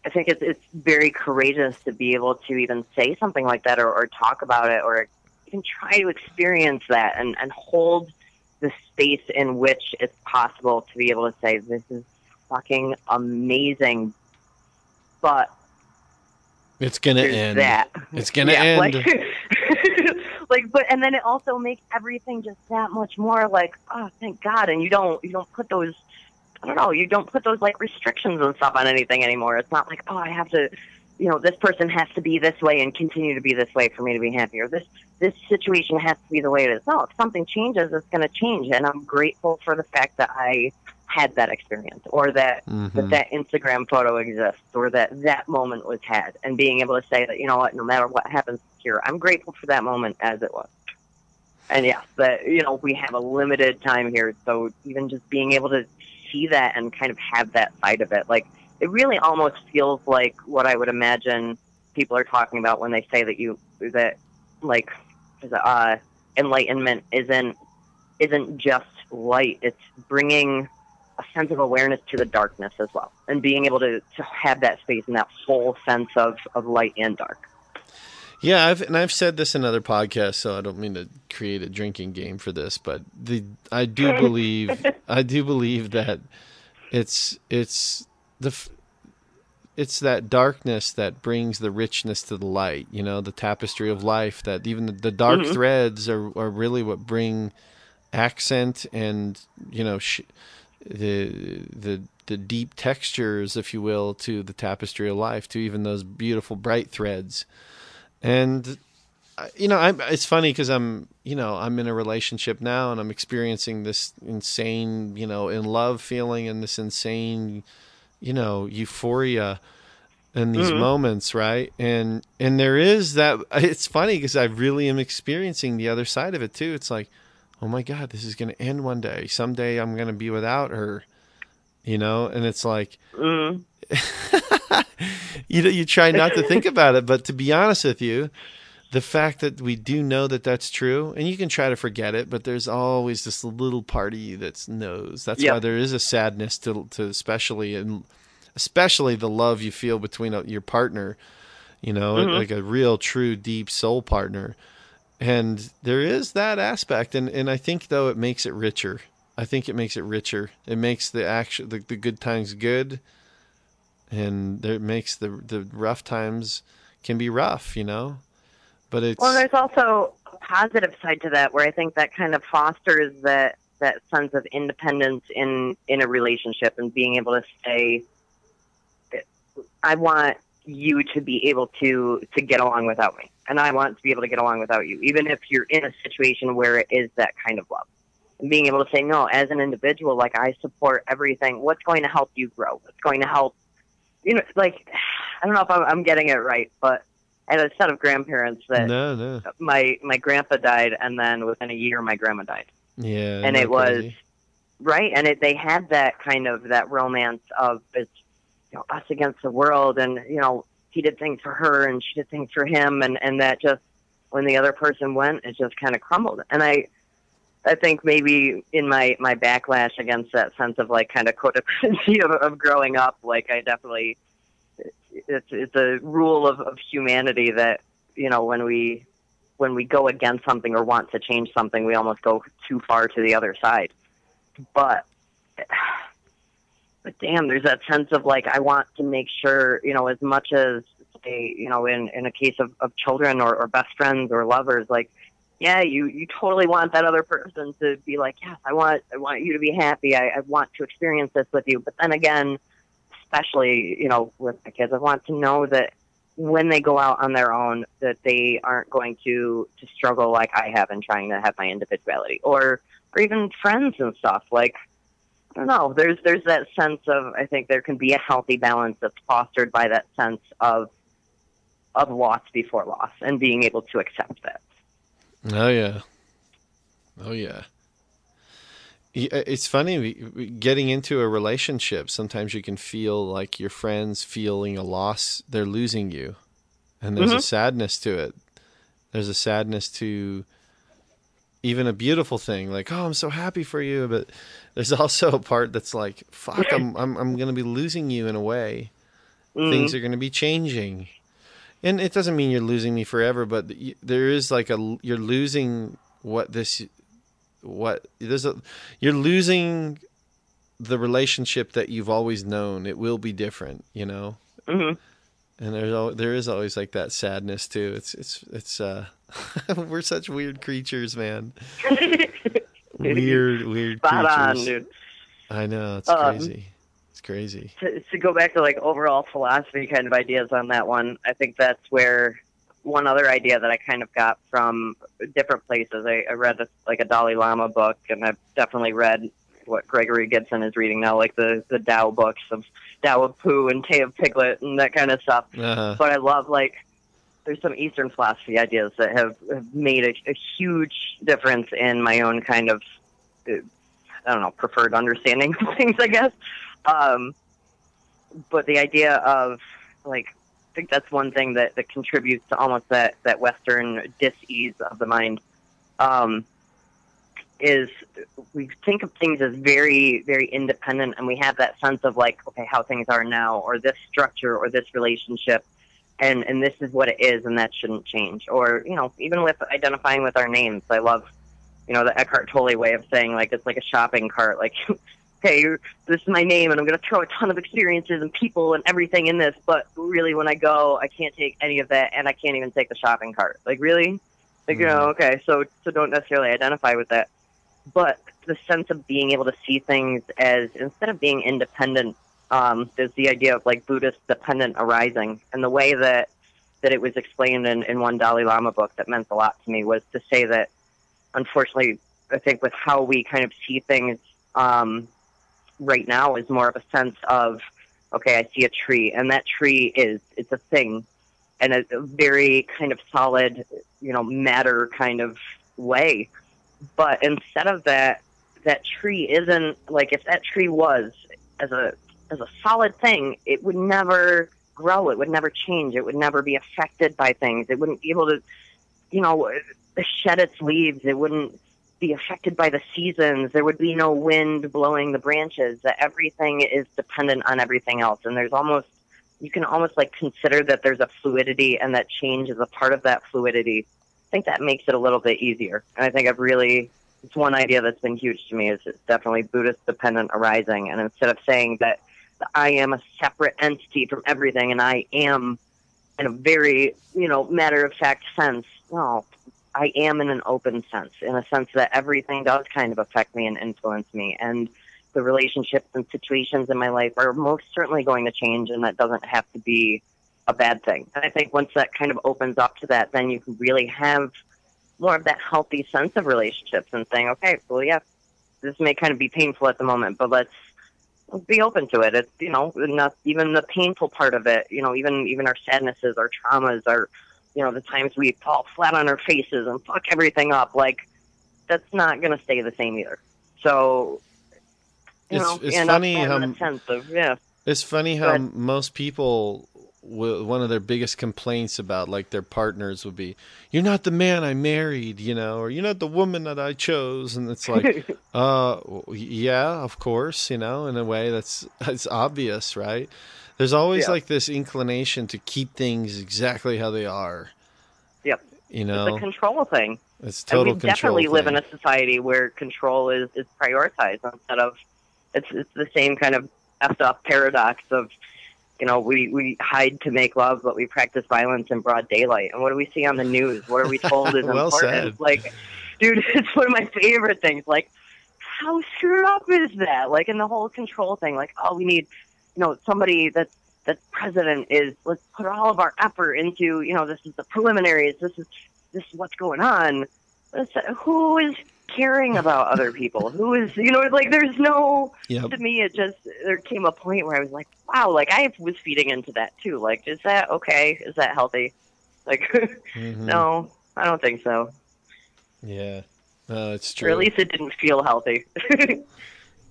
I think it's it's very courageous to be able to even say something like that or, or talk about it or even try to experience that and, and hold the space in which it's possible to be able to say this is fucking amazing but it's gonna end. that It's gonna Yeah, end. like, like but and then it also makes everything just that much more like oh thank god and you don't you don't put those i don't know you don't put those like restrictions and stuff on anything anymore. It's not like oh i have to you know this person has to be this way and continue to be this way for me to be happy or this this situation has to be the way it is. No if something changes it's going to change and i'm grateful for the fact that i had that experience or that Mhm. that that Instagram photo exists or that that moment was had. And being able to say that you know what no matter what happens here I'm grateful for that moment as it was. And yeah that you know we have a limited time here so even just being able to see that and kind of have that side of it. Like it really almost feels like what I would imagine people are talking about when they say that you that like uh enlightenment isn't isn't just light. It's bringing a sense of awareness to the darkness as well and being able to, to have that space and that full sense of, of light and dark Yeah, I've and I've said this in other podcasts, so I don't mean to create a drinking game for this, but the I do believe I do believe that it's it's the it's that darkness that brings the richness to the light. You know, the tapestry of life. That even the, the dark Mhm. threads are are really what bring accent and you know sh- the the the deep textures, if you will, to the tapestry of life, to even those beautiful bright threads. And you know, I'm, it's funny because I'm, you know, I'm in a relationship now, and I'm experiencing this insane, you know, in love feeling and this insane, you know, euphoria in these Mhm. moments, right? And and there is that. It's funny because I really am experiencing the other side of it too. It's like, oh my god, this is going to end one day. Someday I'm going to be without her, you know. And it's like, mm. you you try not to think about it, but to be honest with you, the fact that we do know that that's true, and you can try to forget it, but there's always this little part of you that knows. That's why there is a sadness to, to especially and especially the love you feel between uh, your partner. You know, Mhm. like a real, true, deep soul partner. And there is that aspect, and, and I think though it makes it richer. I think it makes it richer. It makes the action, the, the good times good, and it makes the the rough times can be rough, you know. But it's well there's also a positive side to that where i think that kind of fosters that that sense of independence in in a relationship and being able to say i want you to be able to to get along without me and i want to be able to get along without you even if you're in a situation where it is that kind of love. Being able to say no as an individual like i support everything. What's going to help you grow? What's going to help you know like i don't know if i'm, I'm getting it right but i had a set of grandparents that no, no, my my grandpa died and then within a year my grandma died yeah, and it was crazy. right and it they had that kind of that romance of it's you know us against the world and you know he did things for her and she did things for him and and that just when the other person went, it just kind of crumbled. And I, I think maybe in my my backlash against that sense of like kind of codependency of, of growing up, like I definitely, it's it's a rule of, of humanity that you know when we when we go against something or want to change something, we almost go too far to the other side. But but damn, there's that sense of like I want to make sure, you know, as much as say, you know, in in a case of, of children or, or best friends or lovers, like, yeah, you you totally want that other person to be like, yes, I want I want you to be happy. I, I want to experience this with you. But then again, especially, you know, with my kids, I want to know that when they go out on their own that they aren't going to to struggle like I have in trying to have my individuality or or even friends and stuff like I don't know. There's there's that sense of I think there can be a healthy balance that's fostered by that sense of of loss before loss and being able to accept that. Oh yeah, oh yeah. It's funny getting into a relationship. Sometimes you can feel like your friends feeling a loss; they're losing you, and there's mm-hmm. a sadness to it. There's a sadness to even a beautiful thing, like "Oh, I'm so happy for you," but there's also a part that's like, "Fuck, I'm I'm I'm gonna be losing you in a way. Mm-hmm. Things are gonna be changing." And it doesn't mean you're losing me forever, but there is like a you're losing what this what there's a you're losing the relationship that you've always known. It will be different, you know. Mm-hmm. And there's there is always like that sadness too. It's it's it's uh we're such weird creatures, man. weird weird Spot creatures. On, dude. I know it's um, crazy. Crazy. To, to go back to like overall philosophy kind of ideas on that one, I think that's where one other idea that I kind of got from different places. I, I read a, like a Dalai Lama book, and I've definitely read what Gregory Gibson is reading now, like the the Tao books of Tao of Pooh and Te of Piglet and that kind of stuff. Uh-huh. But I love like there's some Eastern philosophy ideas that have, have made a, a huge difference in my own kind of uh, I don't know preferred understanding of things, I guess. Um, but the idea of like I think that's one thing that, that contributes to almost that, that Western dis-ease of the mind. Um, is we think of things as very, very independent, and we have that sense of like, okay, how things are now, or this structure, or this relationship, and and this is what it is, and that shouldn't change. Or you know, even with identifying with our names, I love, you know, the Eckhart Tolle way of saying like it's like a shopping cart, like hey, this is my name, and I'm going to throw a ton of experiences and people and everything in this. But really, when I go, I can't take any of that, and I can't even take the shopping cart. Like, really? Like, mm-hmm. you know, mm-hmm. okay, so so don't necessarily identify with that. But the sense of being able to see things as instead of being independent, um, there's the idea of like Buddhist dependent arising, and the way that that it was explained in, in one Dalai Lama book that meant a lot to me was to say that, unfortunately, I think with how we kind of see things um, right now is more of a sense of, okay, I see a tree, and that tree is it's a thing, and a, a very kind of solid, you know, matter kind of way. But instead of that, that tree isn't like if that tree was as a as a solid thing, it would never grow. It would never change. It would never be affected by things. It wouldn't be able to, you know, shed its leaves. It wouldn't be affected by the seasons. There would be no wind blowing the branches. That everything is dependent on everything else, and there's almost you can almost like consider that there's a fluidity, and that change is a part of that fluidity. I think that makes it a little bit easier, and I think I've really it's one idea that's been huge to me is it's definitely Buddhist dependent arising, and instead of saying that I am a separate entity from everything, and I am in a very you know matter of fact sense. No, I am in an open sense, in a sense that everything does kind of affect me and influence me. And the relationships and situations in my life are most certainly going to change, and that doesn't have to be a bad thing. And I think once that kind of opens up to that, then you can really have more of that healthy sense of relationships and saying, okay, well, yeah, this may kind of be painful at the moment, but let's be open to it. It's you know not even the painful part of it. You know, even even our sadnesses, our traumas, our you know, the times we fall flat on our faces and fuck everything up, like that's not going to stay the same either. So, you it's, know, it's funny how of yeah. It's funny how most people one of their biggest complaints about like their partners would be, "You're not the man I married," you know, or "You're not the woman that I chose," and it's like, uh, yeah, of course, you know, in a way that's that's obvious, right? There's always Yeah. like this inclination to keep things exactly how they are. Yep. You It's know, a control thing. it's And total we control. definitely live thing. in a society where control is, is prioritized instead of it's it's the same kind of effed up paradox of you know we we hide to make love but we practice violence in broad daylight and what do we see on the news what are we told is Well important said. like dude it's one of my favorite things like how screwed up is that like in the whole control thing like oh we need you know somebody that's that's president is let's put all of our effort into you know this is the preliminaries this is this is what's going on who is caring about other people who is you know like there's no Yep. to me it just there came a point where i was like wow like i was feeding into that too like is that okay is that healthy like Mhm. no i don't think so Yeah. No, it's true or at least it didn't feel healthy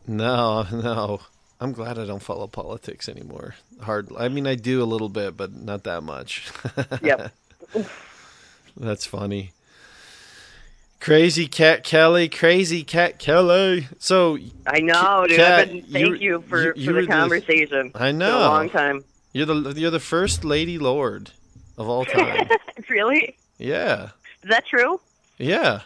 No, no. I'm glad I don't follow politics anymore. Hard. I mean, I do a little bit, but not that much. Yep. That's funny. Crazy Kat Kelly, crazy Kat Kelly. So i know dude Kat, been, thank you- for, you- for the were the- conversation I been a know long time you're the you're the first Lady Lord of all time. really yeah, is that true yeah.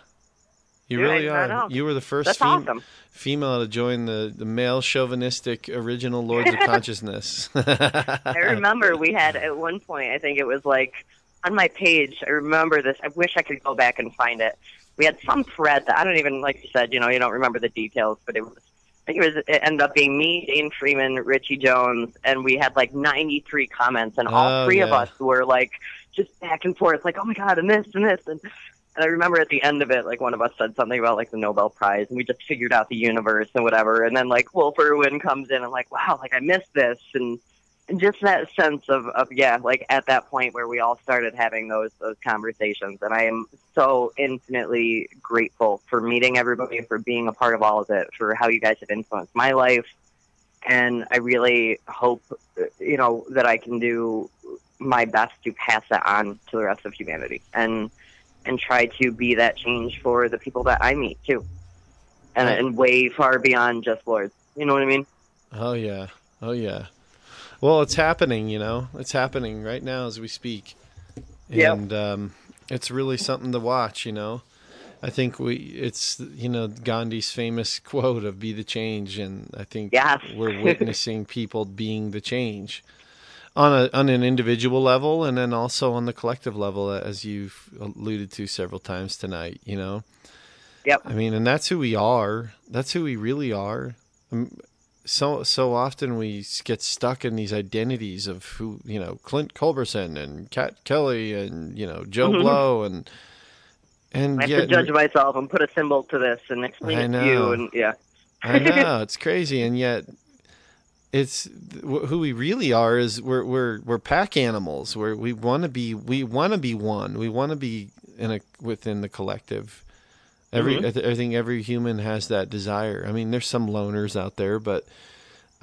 You Dude, really are. You were the first that's fem- awesome female to join the, the male chauvinistic original Lords of Consciousness. I remember we had at one point, I think it was like on my page, I remember this. I wish I could go back and find it. We had some thread that I don't even, like you said, you know, you don't remember the details, but it was, I think it was, it ended up being me, Dane Freeman, Richie Jones, and we had like 93 comments, and all Oh, three of us were like just back and forth, like, oh my God, and this and this. And, and I remember at the end of it, like one of us said something about like the Nobel Prize, and we just figured out the universe and whatever. And then like Wolf Irwin comes in, and like, wow, like I missed this, and and just that sense of, of yeah, like at that point where we all started having those those conversations, and I am so infinitely grateful for meeting everybody, for being a part of all of it, for how you guys have influenced my life, and I really hope you know that I can do my best to pass that on to the rest of humanity, and and try to be that change for the people that I meet too, and and way far beyond just lords. You know what I mean? Oh yeah. Oh yeah. Well, it's happening, you know. It's happening right now as we speak. Yep. And um it's really something to watch, you know. I think we it's you know Gandhi's famous quote of be the change and I think Yes. we're witnessing people being the change on a on an individual level and then also on the collective level as you've alluded to several times tonight, you know. Yep. I mean, and that's who we are. That's who we really are. Um, so so often we get stuck in these identities of who you know Clint Culberson and Kat Kelly and you know Joe Mhm. Blow and and I have yet to judge myself and put a symbol to this and explain I it to know. you. And yeah, I know it's crazy, and yet it's who we really are. Is we're we're we're pack animals. Where we want to be. We want to be one. We want to be in a within the collective. Every Mhm. I, th- I think every human has that desire. I mean, there's some loners out there, but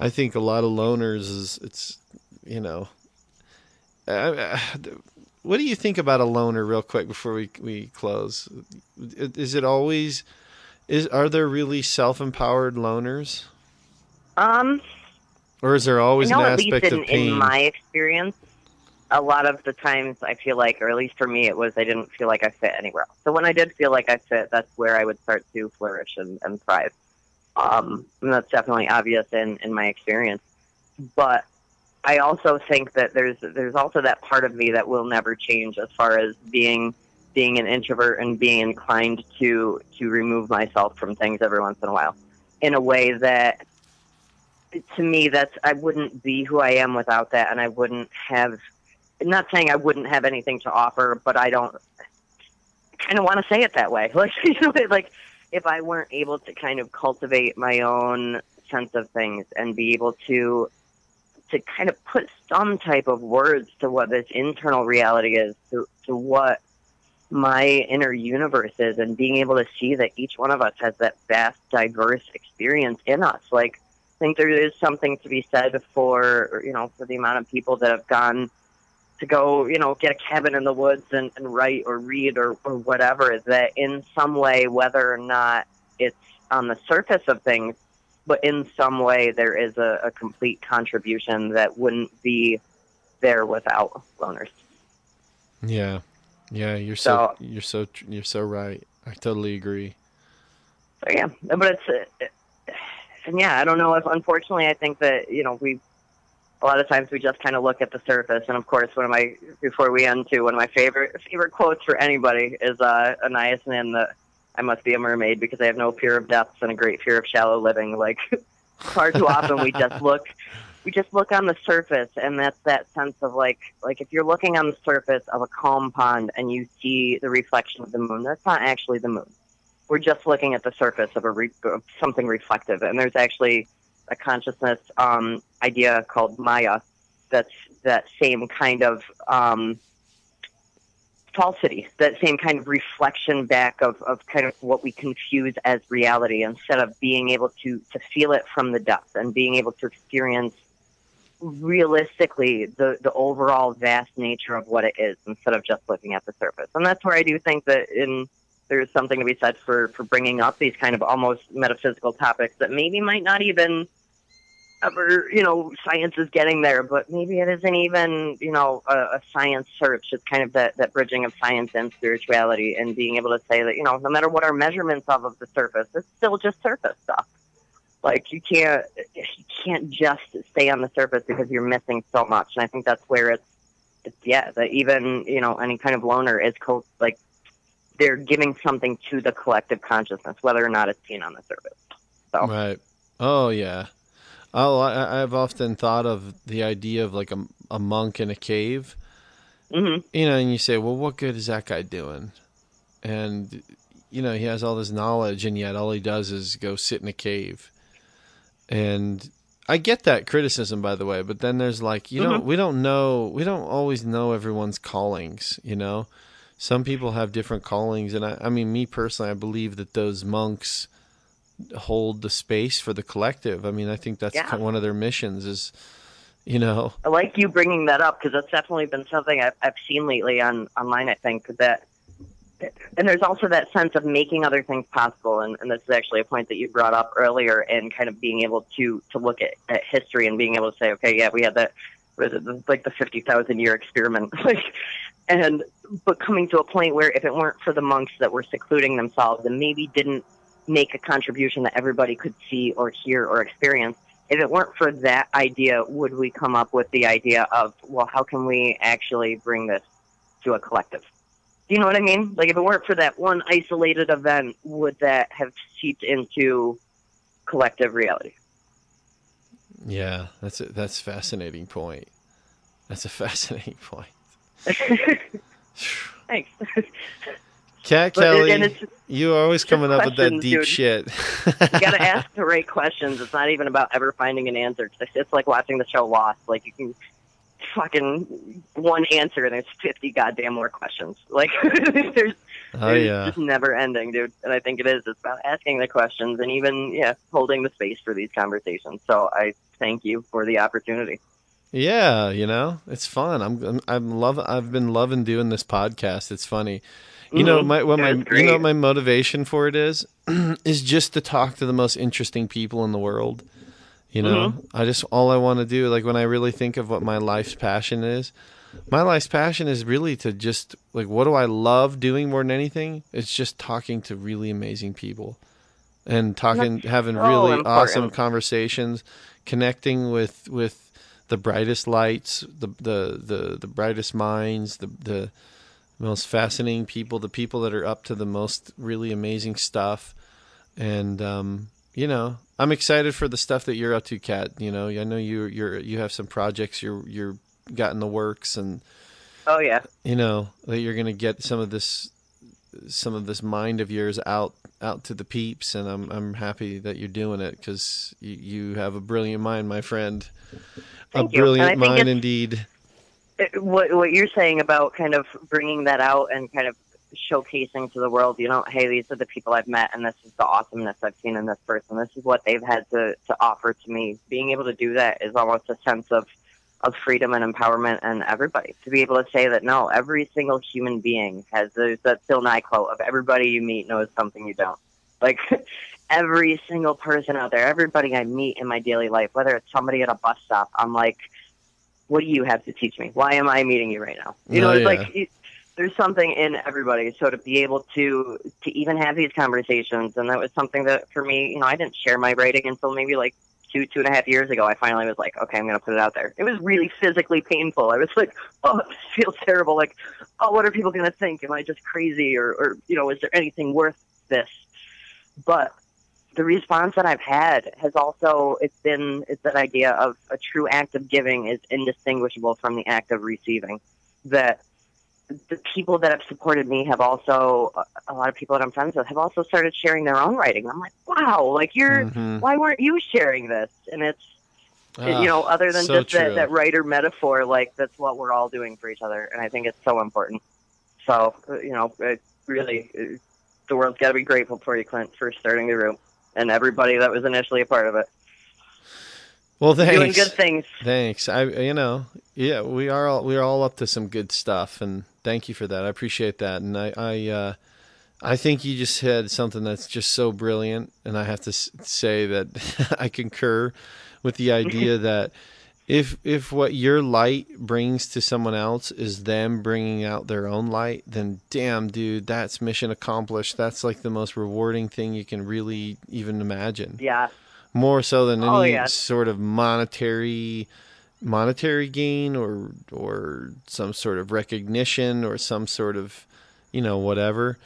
I think a lot of loners is it's you know. Uh, what do you think about a loner, real quick, before we we close? Is it always is are there really self-empowered loners, um, or is there always an know least aspect in, of pain? in my experience, a lot of the times I feel like, or at least for me, it was I didn't feel like I fit anywhere else. So when I did feel like I fit, that's where I would start to flourish and, and thrive. Um, and that's definitely obvious in, in my experience. But I also think that there's there's also that part of me that will never change as far as being being an introvert and being inclined to to remove myself from things every once in a while in a way that to me that's I wouldn't be who I am without that and I wouldn't have not saying I wouldn't have anything to offer, but I don't kind of want to say it that way. Like you know, like if I weren't able to kind of cultivate my own sense of things and be able to to kind of put some type of words to what this internal reality is, to to what my inner universe is, and being able to see that each one of us has that vast, diverse experience in us. Like, think there is something to be said for you know for the amount of people that have gone to go, you know, get a cabin in the woods and, and write or read or, or whatever, that in some way, whether or not it's on the surface of things, but in some way there is a, a complete contribution that wouldn't be there without loners. Yeah, yeah, you're so, So- you're so you're so right. I totally agree. So yeah, but it's and yeah, I don't know if unfortunately I think that you know we a lot of times we just kind of look at the surface, and of course one of my before we end to one of my favorite favorite quotes for anybody is uh, Anaïs Nin that I must be a mermaid because I have no fear of depths and a great fear of shallow living. Like far too often we just look we just look on the surface and that's that sense of like like if you're looking on the surface of a calm pond and you see the reflection of the moon that's not actually the moon we're just looking at the surface of a re- of something reflective and there's actually a consciousness um, idea called maya that's that same kind of um, falsity, that same kind of reflection back of, of kind of what we confuse as reality instead of being able to, to feel it from the depths and being able to experience realistically the, the overall vast nature of what it is instead of just looking at the surface. And that's where I do think that in there's something to be said for, for bringing up these kind of almost metaphysical topics that maybe might not even ever, you know, science is getting there, but maybe it isn't even, you know, a, a science search. It's kind of that, that bridging of science and spirituality and being able to say that, you know, no matter what our measurements of of the surface, it's still just surface stuff. Like you can't, you can't just stay on the surface because you're missing so much. And I think that's where it's, it's yeah, that even, you know, any kind of loner is co- like, they're giving something to the collective consciousness, whether or not it's seen on the surface. So, Right. Oh yeah. Oh, I, I've often thought of the idea of like a, a monk in a cave. hmm You know, and you say, well, what good is that guy doing? And you know, he has all this knowledge, and yet all he does is go sit in a cave. And I get that criticism, by the way, but then there's like, you know, Mhm. we don't know, we don't always know everyone's callings. You know, some people have different callings, and I, I mean, me personally, I believe that those monks hold the space for the collective. I mean, I think that's Yeah. one of their missions is, you know, I like you bringing that up because that's definitely been something I've, I've seen lately on online. I think that, and there's also that sense of making other things possible, and, and this is actually a point that you brought up earlier, and kind of being able to to look at, at history and being able to say, okay, yeah, we had that, was it like the fifty thousand year experiment, like, and but coming to a point where if it weren't for the monks that were secluding themselves and maybe didn't make a contribution that everybody could see or hear or experience if it weren't for that idea, would we come up with the idea of, well, how can we actually bring this to a collective? Do you know what I mean? Like, if it weren't for that one isolated event, would that have seeped into collective reality? yeah, that's a, that's fascinating point. That's a fascinating point. Thanks. Kat But it- Kelly, it's, you are always coming up with that deep dude. shit. You got to ask the right questions. It's not even about ever finding an answer. It's, it's like watching the show Lost. Like, you can fucking one answer and there's 50 goddamn more questions. Like, there's oh it's yeah, just never ending, dude. And I think it is. It's about asking the questions and even yeah, holding the space for these conversations. So I thank you for the opportunity. Yeah. You know, it's fun. I'm I'm, I'm love. I've been loving doing this podcast. It's funny. You know, Mhm. my what my you know my motivation for it is is just to talk to the most interesting people in the world. You know, Mm-hmm. I just all I want to do, like when I really think of what my life's passion is, my life's passion is really to just like what do I love doing more than anything? It's just talking to really amazing people and talking, having really awesome conversations, connecting with with the brightest lights, the the the, the brightest minds, the the most fascinating people, the people that are up to the most really amazing stuff. And um, you know, I'm excited for the stuff that you're up to, Kat. You know, I know you you're you have some projects you're you're got in the works, and Oh yeah, you know that you're gonna get some of this some of this mind of yours out out to the peeps, and I'm I'm happy that you're doing it because you, you have a brilliant mind, my friend. Thank a you. Brilliant mind indeed. It- what what you're saying about kind of bringing that out and kind of showcasing to the world, you know, hey, these are the people I've met, and this is the awesomeness I've seen in this person. This is what they've had to to offer to me. Being able to do that is almost a sense of of freedom and empowerment and everybody to be able to say that no, every single human being has there's that Bill Nye quote of everybody you meet knows something you don't. Like every single person out there, everybody I meet in my daily life, whether it's somebody at a bus stop, I'm like, what do you have to teach me? Why am I meeting you right now? You know, Oh, it's yeah. like it, there's something in everybody. So to be able to to even have these conversations, and that was something that for me, you know, I didn't share my writing until maybe like two two and a half years ago. I finally was like, okay, I'm going to put it out there. It was really physically painful. I was like, oh, it feels terrible. Like, oh, what are people going to think? Am I just crazy, or or you know, is there anything worth this? But the response that I've had has also it's been it's that idea of a true act of giving is indistinguishable from the act of receiving. That the people that have supported me have also a lot of people that I'm friends with have also started sharing their own writing. I'm like, wow, like you're Mhm. why weren't you sharing this? And it's Ah, you know other than so just that, that writer metaphor, like that's what we're all doing for each other, and I think it's so important. So uh, you know, it really, uh, the world's got to be grateful for you, Clint, for starting the room and everybody that was initially a part of it. well, thanks. Doing good things. Thanks. I you know, yeah, we are all we are all up to some good stuff and thank you for that. I appreciate that. And I I uh I think you just said something that's just so brilliant and I have to say that I concur with the idea that if if what your light brings to someone else is them bringing out their own light, then damn dude, that's mission accomplished. That's like the most rewarding thing you can really even imagine Yeah, more so than any Oh, yeah. sort of monetary monetary gain or or some sort of recognition or some sort of you know whatever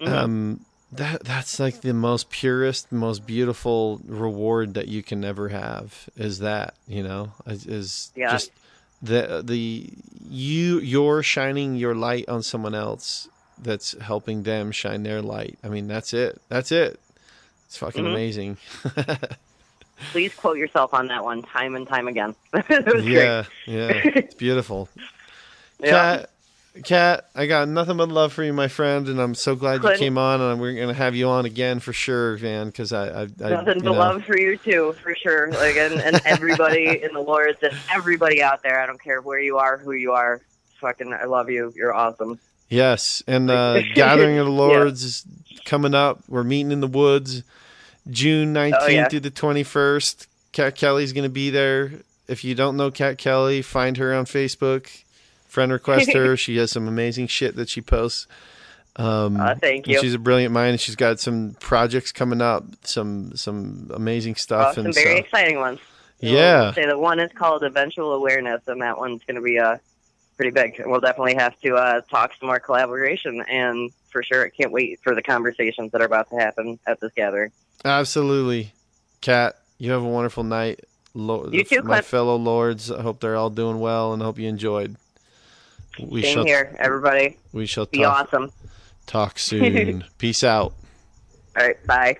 Mhm. um that that's like the most purest most beautiful reward that you can ever have is that you know is, is Yeah. just the the you you're shining your light on someone else that's helping them shine their light i mean that's it that's it it's fucking Mhm. amazing please quote yourself on that one time and time again. yeah, yeah, it's beautiful. Yeah. Kat, Kat, I got nothing but love for you, my friend, and I'm so glad you came on, and we're gonna have you on again for sure, man. Because I, I, I Nothing but know, love for you too, for sure. Like and, and everybody in the Lords and everybody out there. I don't care where you are, who you are. Fucking, I love you. You're awesome. Yes, and uh, gathering of the Lords is coming up. We're meeting in the woods, June nineteenth Oh, yeah. through the twenty first. Kat Kelly's gonna be there. If you don't know Kat Kelly, find her on Facebook. Friend request her. she has some amazing shit that she posts. Um, Uh, thank you. She's a brilliant mind, and she's got some projects coming up, some some amazing stuff, some and very so exciting ones. Yeah. Say the one is called Eventual Awareness, and that one's going to be uh, pretty big. We'll definitely have to uh, talk some more collaboration, and for sure, I can't wait for the conversations that are about to happen at this gathering. Absolutely, Kat, you have a wonderful night. Lo- You too, my Clint. fellow lords. I hope they're all doing well, and I hope you enjoyed. We Same shall here, everybody. we shall Be talk awesome. talk soon. Peace out. All right, bye.